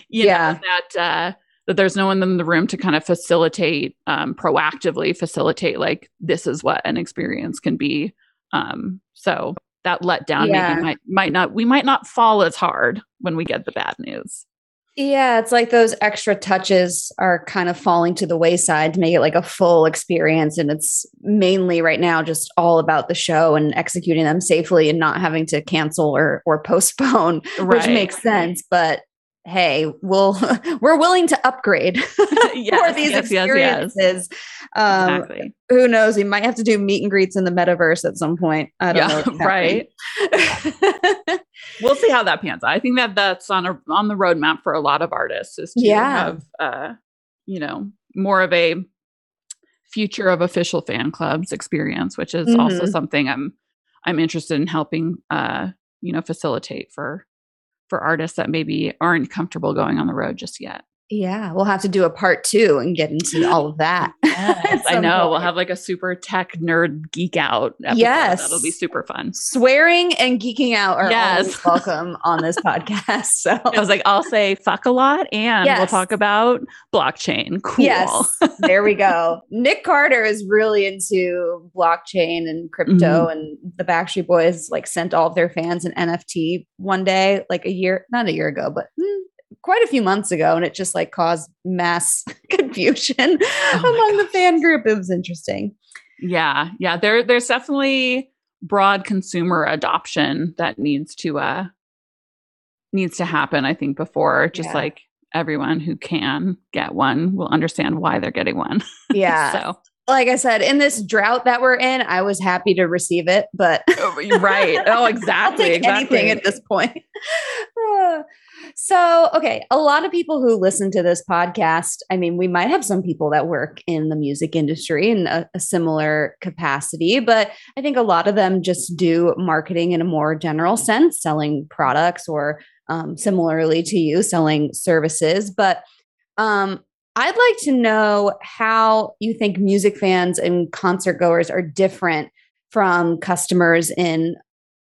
you Yeah. know that uh that there's no one in the room to kind of facilitate um proactively facilitate like this is what an experience can be um so that letdown Yeah. maybe might might not we might not fall as hard when we get the bad news Yeah, it's like those extra touches are kind of falling to the wayside to make it like a full experience. And it's mainly right now just all about the show and executing them safely and not having to cancel or or postpone, which makes sense. But hey, we'll we're willing to upgrade for these yes, yes, yes. experiences. Um, exactly Who knows? We might have to do meet and greets in the metaverse at some point. I don't Yeah, know. right. we'll see how that pans out. I think that that's on a on the roadmap for a lot of artists is to Yeah. have uh you know more of a future of official fan clubs experience, which is also Mhm. something I'm I'm interested in helping uh you know facilitate for for artists that maybe aren't comfortable going on the road just yet. Yeah, we'll have to do a part two and get into all of that. at I know we'll have like a super tech nerd geek out. Episode. Yes. that'll be super fun. swearing and geeking out are Yes. always welcome on this podcast. So I was like, I'll say fuck a lot, and we'll talk about blockchain. Cool. yes, there we go. Nick Carter is really into blockchain and crypto, Mm-hmm. and the Backstreet Boys like sent all of their fans an NFT one day, like a year, not a year ago, but hmm, quite a few months ago, and it just like caused mass confusion Oh among the fan group. It was interesting. Yeah, yeah. There, there's definitely broad consumer adoption that needs to uh needs to happen. I think before just Yeah. like everyone who can get one will understand why they're getting one. Yeah. so like I said, in this drought that we're in, I was happy to receive it, but right. Oh, exactly. exactly. anything at this point. So, okay, a lot of people who listen to this podcast, I mean, we might have some people that work in the music industry in a, a, similar capacity, but I think a lot of them just do marketing in a more general sense, selling products or um, similarly to you, selling services. But um, I'd like to know how you think music fans and concert goers are different from customers in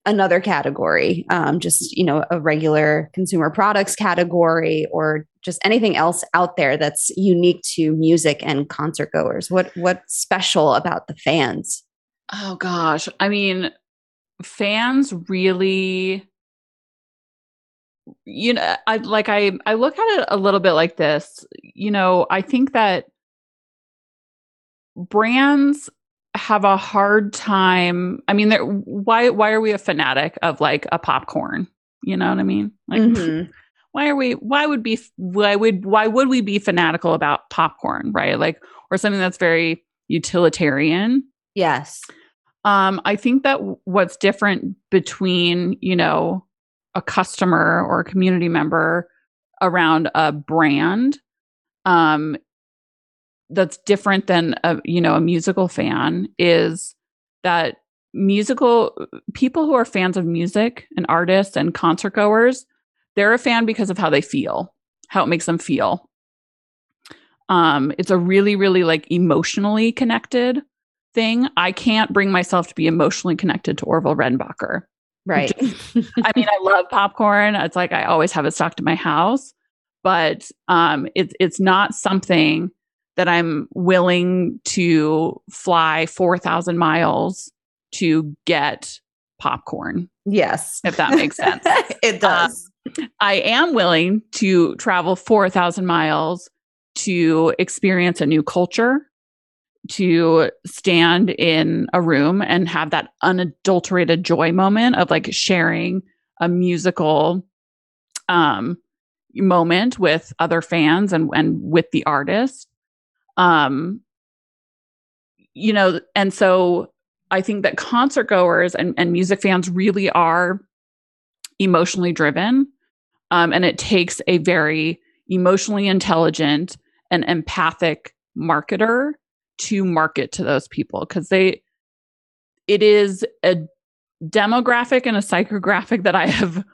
another category, um, just you know, a regular consumer products category, or just anything else out there that's unique to music and concert goers. What what's special about the fans? Oh gosh, I mean, fans really you know i like i i look at it a little bit like this you know i think that brands have a hard time. I mean, why why are we a fanatic of like a popcorn? You know what I mean? Like, mm-hmm. why are we? Why would be? Why would why would we be fanatical about popcorn? Right? Like, or something that's very utilitarian. Yes. Um, I think that what's different between you know a customer or a community member around a brand um, that's different than a you know a musical fan is that musical people who are fans of music and artists and concert goers they're a fan because of how they feel how it makes them feel. Um it's a really really like emotionally connected thing. I can't bring myself to be emotionally connected to orville redenbacher. Right. i mean i love popcorn. It's like i always have it stocked in my house but um it's it's not something that I'm willing to fly 4,000 miles to get popcorn. Yes. If that makes sense. it does. Um, I am willing to travel 4,000 miles to experience a new culture, to stand in a room and have that unadulterated joy moment of like sharing a musical um, moment with other fans and, and with the artist um, you know, and so I think that concert goers and, and music fans really are emotionally driven. Um, and it takes a very emotionally intelligent and empathic marketer to market to those people because they, it is a demographic and a psychographic that I have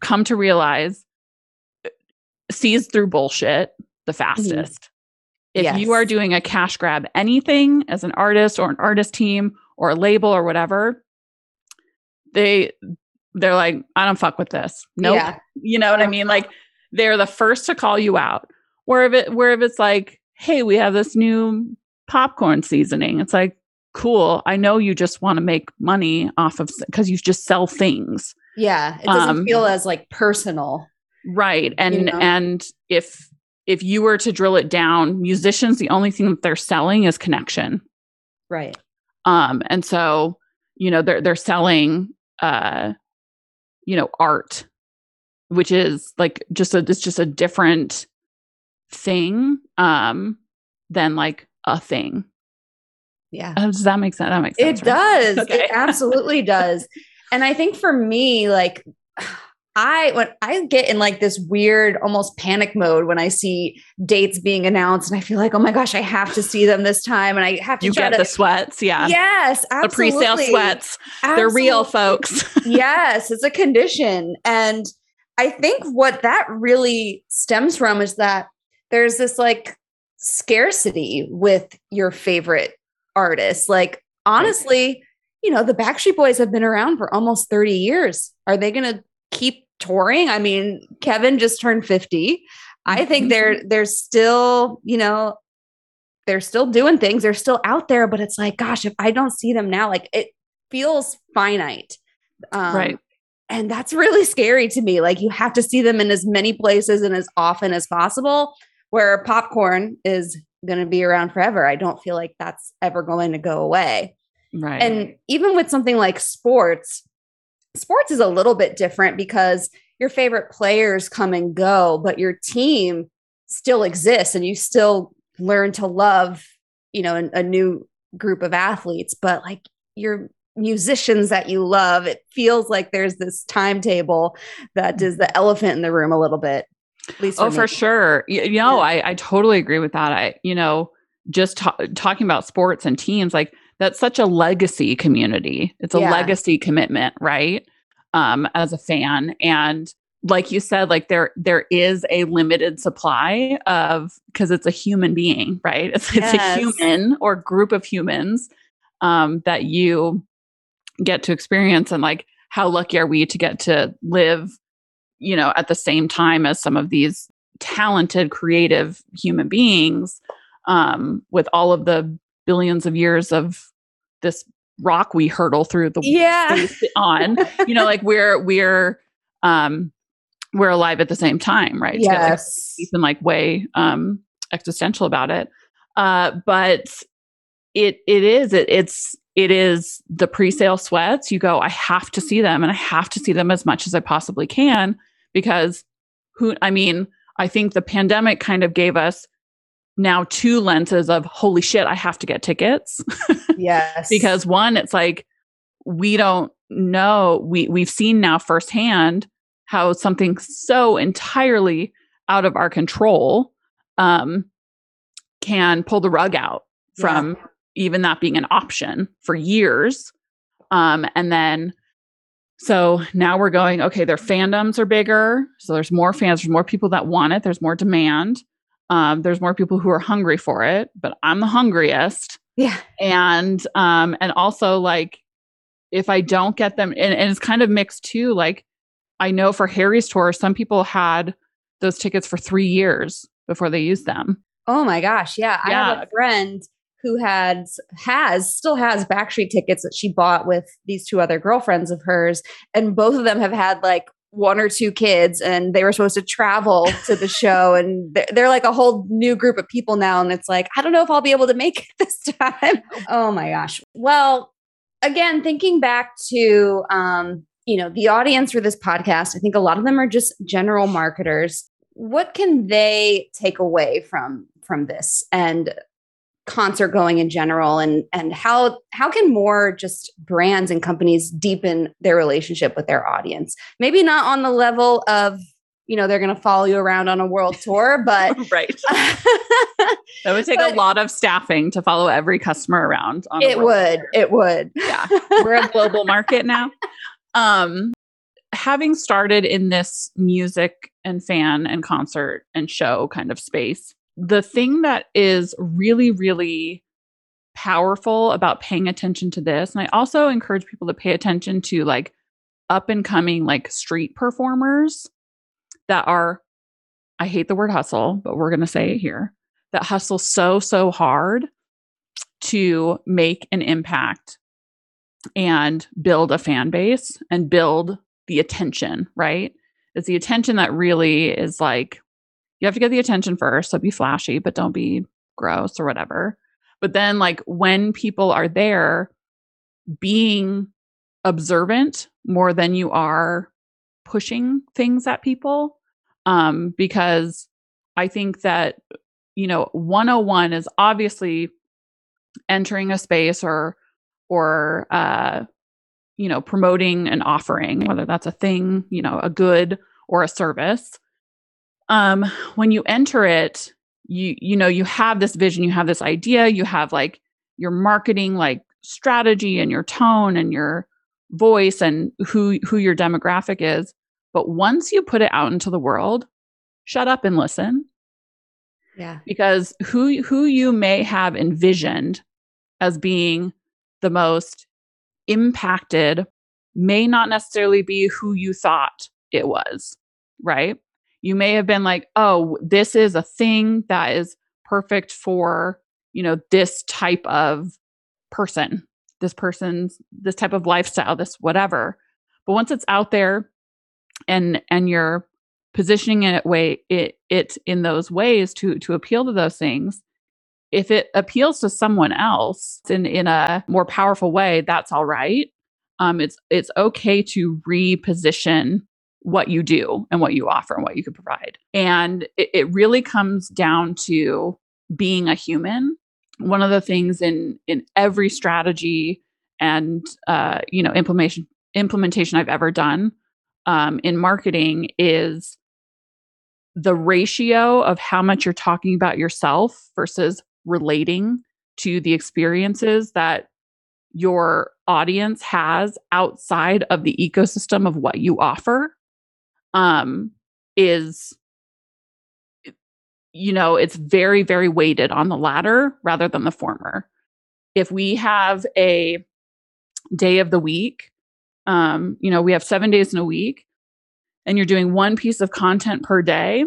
come to realize uh, sees through bullshit the mm-hmm. fastest. If yes. you are doing a cash grab anything as an artist or an artist team or a label or whatever, they they're like, I don't fuck with this. Nope. Yeah. You know what I mean? Like they're the first to call you out. Where if it where if it's like, hey, we have this new popcorn seasoning. It's like, cool. I know you just want to make money off of because you just sell things. Yeah. It doesn't um, feel as like personal. Right. And you know? and if if you were to drill it down, musicians, the only thing that they're selling is connection. Right. Um, and so, you know, they're they're selling uh, you know, art, which is like just a it's just a different thing um than like a thing. Yeah. Uh, does that make sense? That makes sense. It right? does. Okay. It absolutely does. And I think for me, like I when I get in like this weird almost panic mode when I see dates being announced and I feel like oh my gosh I have to see them this time and I have to you get to, the sweats yeah. Yes absolutely. the pre-sale sweats. Absolutely. they're real folks. Yes it's a condition. And I think what that really stems from is that there's this like scarcity with your favorite artists. Like honestly you know the Backstreet Boys have been around for almost 30 years. Are they going to keep touring. I mean, Kevin just turned 50. I think mm-hmm. they're they're still, you know, they're still doing things. They're still out there, but it's like, gosh, if I don't see them now, like it feels finite. Um, right. And that's really scary to me. Like you have to see them in as many places and as often as possible. Where popcorn is going to be around forever. I don't feel like that's ever going to go away. Right. And even with something like sports, sports is a little bit different because your favorite players come and go, but your team still exists and you still learn to love, you know, a, new group of athletes. But like your musicians that you love. It feels like there's this timetable that is the elephant in the room a little bit. At least oh, for, for sure. You, you know, yeah. I, I totally agree with that. I, you know, just ta- talking about sports and teams, like that's such a legacy community. It's a yeah. legacy commitment, right? Um, as a fan. And like you said, like there there is a limited supply of because it's a human being, right? It's, yes. it's a human or group of humans um, that you get to experience, and like how lucky are we to get to live, you know, at the same time as some of these talented, creative human beings um, with all of the billions of years of this rock we hurdle through the yeah. on you know like we're we're um we're alive at the same time right? Yes. to like, like way um existential about it. Uh but it it is it, it's it is the pre-sale sweats. You go i have to see them and i have to see them as much as i possibly can because who i mean i think the pandemic kind of gave us now two lenses of holy shit, I have to get tickets. Yes. because one, it's like we don't know, we we've seen now firsthand how something so entirely out of our control um, can pull the rug out from yeah. even that being an option for years. Um, and then so now we're going, okay, their fandoms are bigger. So there's more fans, there's more people that want it, there's more demand. Um, there's more people who are hungry for it, but I'm the hungriest. Yeah. And um, and also like if I don't get them, and, and it's kind of mixed too. Like I know for Harry's tour, some people had those tickets for three years before they used them. Oh my gosh. Yeah. yeah. I have a friend who had has still has Backstreet tickets that she bought with these two other girlfriends of hers and both of them have had like one or two kids and they were supposed to travel to the show and they're, they're, like a whole new group of people now and it's like i don't know if i'll be able to make it this time. Oh my gosh. Well again thinking back to um you know the audience for this podcast i think a lot of them are just general marketers. What can they take away from from this? And concert going in general and and how how can more just brands and companies deepen their relationship with their audience? Maybe not on the level of you know they're going to follow you around on a world tour but right. That would take but, a lot of staffing to follow every customer around it would tour. it would. Yeah. We're a global market now. Um having started in this music and fan and concert and show kind of space the thing that is really, really powerful about paying attention to this, and I also encourage people to pay attention to like up and coming like street performers that are, I hate the word hustle, but we're going to say it here, that hustle so, so hard to make an impact and build a fan base and build the attention, right? It's the attention that really is like you have to get the attention first. So be flashy, but don't be gross or whatever. But then, like, when people are there, being observant more than you are pushing things at people. Um, because I think that, you know, 101 is obviously entering a space or, or, uh, you know, promoting an offering, whether that's a thing, you know, a good or a service um, when you enter it, you you know you have this vision, you have this idea, you have like your marketing like strategy and your tone and your voice and who who your demographic is. But once you put it out into the world, shut up and listen. Yeah. Because who who you may have envisioned as being the most impacted may not necessarily be who you thought it was, right? You may have been like, oh, this is a thing that is perfect for, you know, this type of person, this person's, this type of lifestyle, this whatever. But once it's out there and, and you're positioning it way it it in those ways to to appeal to those things if it appeals to someone else in in a more powerful way that's all right um it's it's okay to reposition what you do and what you offer and what you could provide. And it, it really comes down to being a human. One of the things in in every strategy and uh, you know implementation implementation I've ever done um, in marketing is the ratio of how much you're talking about yourself versus relating to the experiences that your audience has outside of the ecosystem of what you offer um, is you know it's very very weighted on the latter rather than the former. If we have a day of the week um, you know we have seven days in a week and you're doing one piece of content per day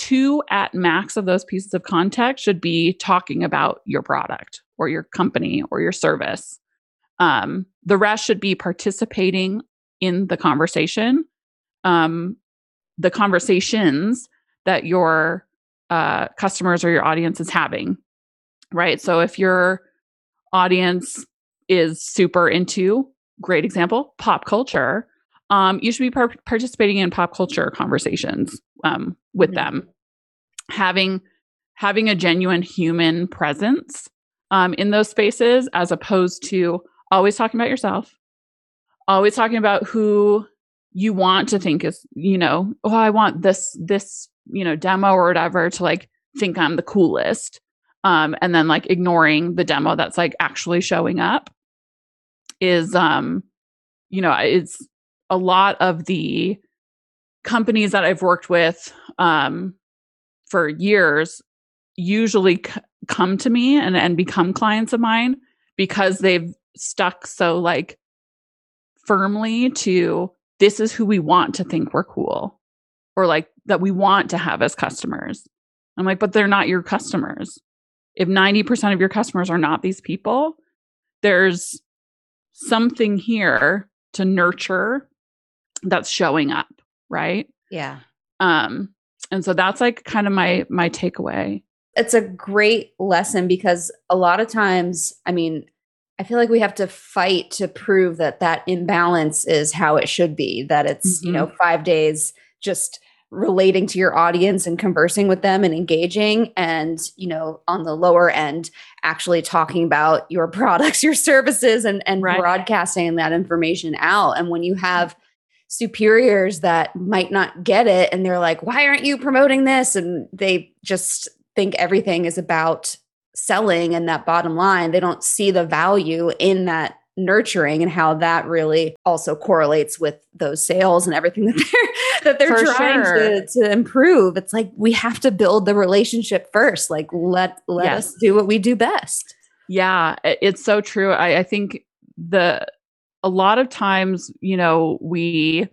two at max of those pieces of content should be talking about your product or your company or your service. Um, the rest should be participating in the conversation um, the conversations that your uh, customers or your audience is having right so if your audience is super into great example pop culture um, you should be par- participating in pop culture conversations um, with mm-hmm. them having having a genuine human presence um, in those spaces as opposed to always talking about yourself always talking about who you want to think is you know oh i want this this you know demo or whatever to like think i'm the coolest um and then like ignoring the demo that's like actually showing up is um you know it's a lot of the companies that i've worked with um for years usually c- come to me and and become clients of mine because they've stuck so like firmly to this is who we want to think we're cool or like that we want to have as customers. I'm like, but they're not your customers. If 90% of your customers are not these people, there's something here to nurture that's showing up, right? Yeah. Um and so that's like kind of my my takeaway. It's a great lesson because a lot of times, I mean, I feel like we have to fight to prove that that imbalance is how it should be, that it's, mm-hmm. you know, mm-hmm. 5 days just relating to your audience and conversing with them and engaging and you know on the lower end actually talking about your products your services and and right. broadcasting that information out and when you have superiors that might not get it and they're like why aren't you promoting this and they just think everything is about selling and that bottom line, they don't see the value in that nurturing and how that really also correlates with those sales and everything that they're that they're For trying sure. to, to improve. It's like we have to build the relationship first. Like let let yes. us do what we do best. Yeah, it's so true. I, I think the a lot of times, you know, we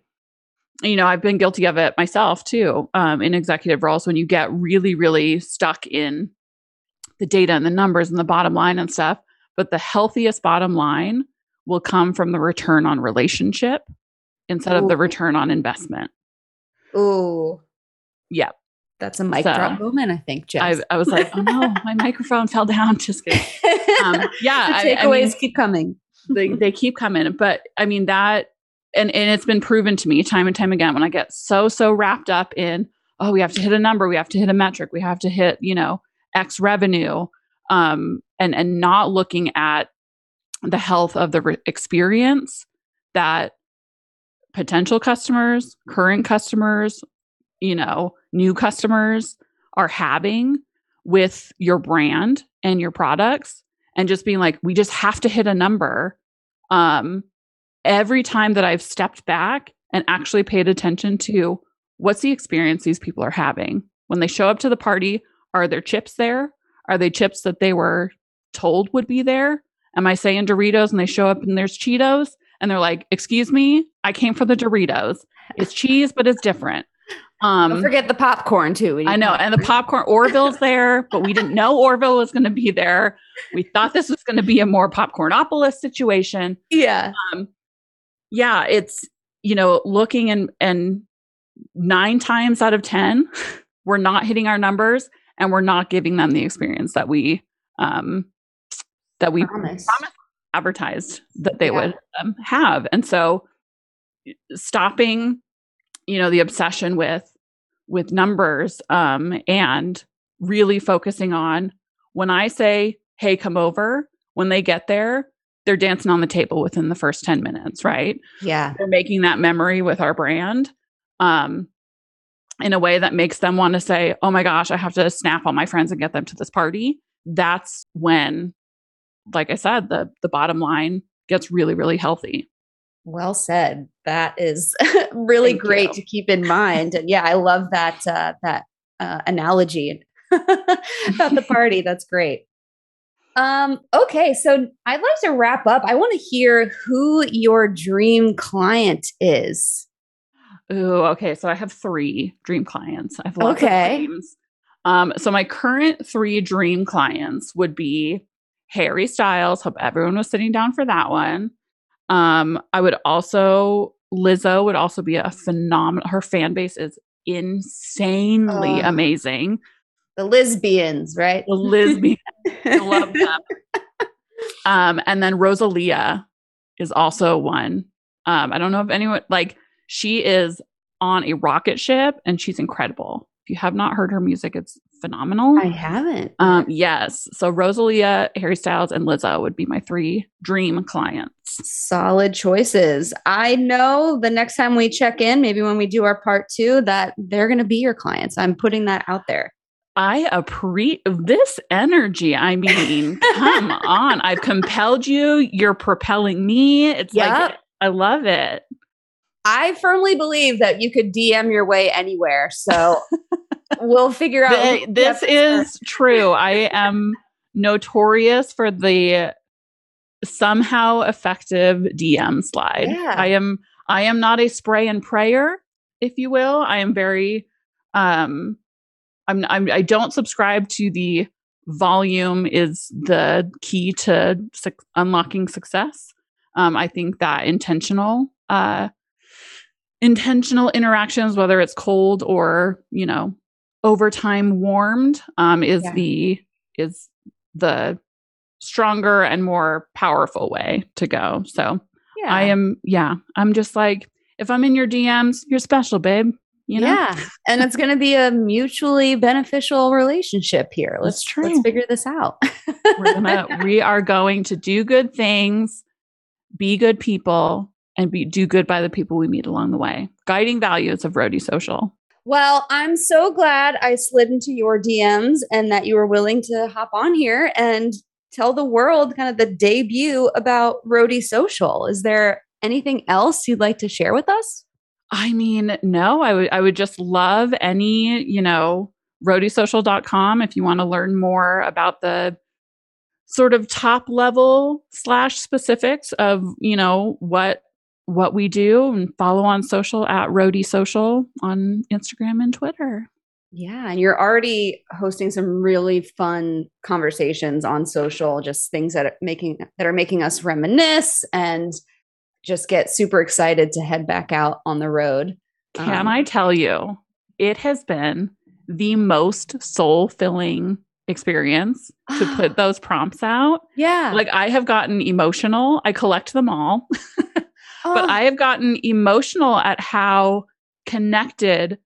you know, I've been guilty of it myself too, um, in executive roles when you get really, really stuck in the data and the numbers and the bottom line and stuff. But the healthiest bottom line will come from the return on relationship instead Ooh. of the return on investment. Ooh. Yeah. That's a mic so, drop moment, I think, Jess. I, I was like, oh no, my microphone fell down. Just kidding. Um, yeah. the takeaways I mean, keep coming. they, they keep coming. But I mean, that, and, and it's been proven to me time and time again when I get so, so wrapped up in, oh, we have to hit a number, we have to hit a metric, we have to hit, you know, X revenue, um, and and not looking at the health of the re- experience that potential customers, current customers, you know, new customers are having with your brand and your products and just being like we just have to hit a number. Um every time that I've stepped back and actually paid attention to what's the experience these people are having when they show up to the party are there chips there? Are they chips that they were told would be there? Am I saying Doritos and they show up and there's Cheetos? And they're like, excuse me, I came for the Doritos. It's cheese, but it's different. Um, Don't forget the popcorn too. I know, and the popcorn Orville's there, but we didn't know Orville was going to be there. We thought this was going to be a more popcornopolis situation. Yeah, um, yeah. It's you know looking and and nine times out of ten, we're not hitting our numbers, and we're not giving them the experience that we um that we promised, advertised that they yeah. would um, have and so stopping you know the obsession with with numbers um and really focusing on when i say hey come over when they get there they're dancing on the table within the first 10 minutes, right? Yeah. They're making that memory with our brand. Um, in a way that makes them want to say, "Oh my gosh, I have to snap all my friends and get them to this party." That's when like I said, the the bottom line gets really really healthy. Well said. That is really Thank great you. to keep in mind. And yeah, I love that uh, that uh, analogy about the party. That's great. Um, okay, so I'd like to wrap up. I want to hear who your dream client is. Ooh, okay. So I have three dream clients. I have lots of Okay. dreams. Um, so my current three dream clients would be Harry Styles. Hope everyone was sitting down for that one. Um, I would also Lizzo would also be a phenomenal. Her fan base is insanely Oh. amazing. The lesbians, right? The lesbians, I love them. Um, and then Rosalia is also one. Um, I don't know if anyone like she is on a rocket ship and she's incredible. If you have not heard her music, it's phenomenal. I haven't. Um, yes. So Rosalia, Harry Styles, and Lizzo would be my three dream clients. Solid choices. I know the next time we check in, maybe when we do our part two, that they're going to be your clients. I'm putting that out there. I appreciate this energy. I mean, come on. I've compelled you. You're propelling me. It's Yep. like I love it. I firmly believe that you could DM your way anywhere. So we'll figure out. Th- who this gets is true. I am notorious for the somehow effective DM slide. Yeah. I am I am not a spray and prayer, if you will. I am very um I'm, I'm I don't subscribe to the volume is the key to suc unlocking success. Um, I think that intentional uh intentional interactions whether it's cold or you know over time warmed um, is Yeah. the is the stronger and more powerful way to go so Yeah. i am yeah i'm just like if i'm in your dms you're special babe you know Yeah. And it's going to be a mutually beneficial relationship here. Let's, That's let's figure this out. we're gonna we are going to do good things be good people and be do good by the people we meet along the way guiding values of roadie social Well, I'm so glad I slid into your DMs and that you were willing to hop on here and tell the world kind of the debut about Roadie Social. Is there anything else you'd like to share with us? I mean, no, I would I would just love any, you know, roadiesocial.com if you want to learn more about the sort of top level slash specifics of, you know, what what we do and follow on social at Roadie Social on Instagram and Twitter. Yeah, and you're already hosting some really fun conversations on social, just things that are making that are making us reminisce and just get super excited to head back out on the road. Can Um, I tell you, it has been the most soul filling experience to put those prompts out. Yeah. Like I have gotten emotional. I collect them all. but Oh, I have gotten emotional at how connected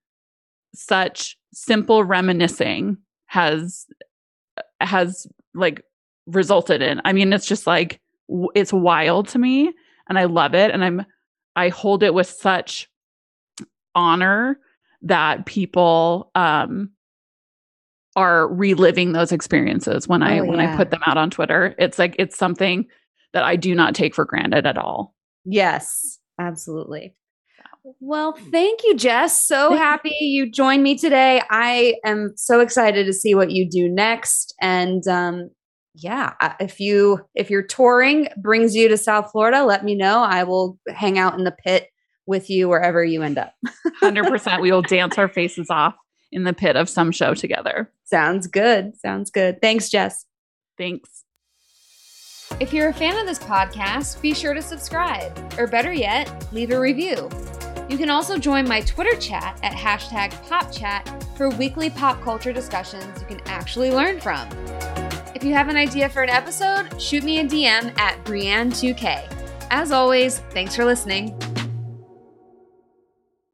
such simple reminiscing has has like resulted in. I mean, it's just like it's wild to me and I love it and I'm I hold it with such honor that people um are reliving those experiences when I Oh, when I put them out on Twitter. It's like it's something that I do not take for granted at all. Yes, absolutely. Well, thank you, Jess. So happy you joined me today. I am so excited to see what you do next. And um, yeah, if you if your touring brings you to South Florida, let me know. I will hang out in the pit with you wherever you end up. 100% we will dance our faces off in the pit of some show together. Sounds good. Sounds good. Thanks, Jess. Thanks. If you're a fan of this podcast, be sure to subscribe, or better yet, leave a review. You can also join my Twitter chat at hashtag PopChat for weekly pop culture discussions you can actually learn from. If you have an idea for an episode, shoot me a DM at Brienne2K. As always, thanks for listening.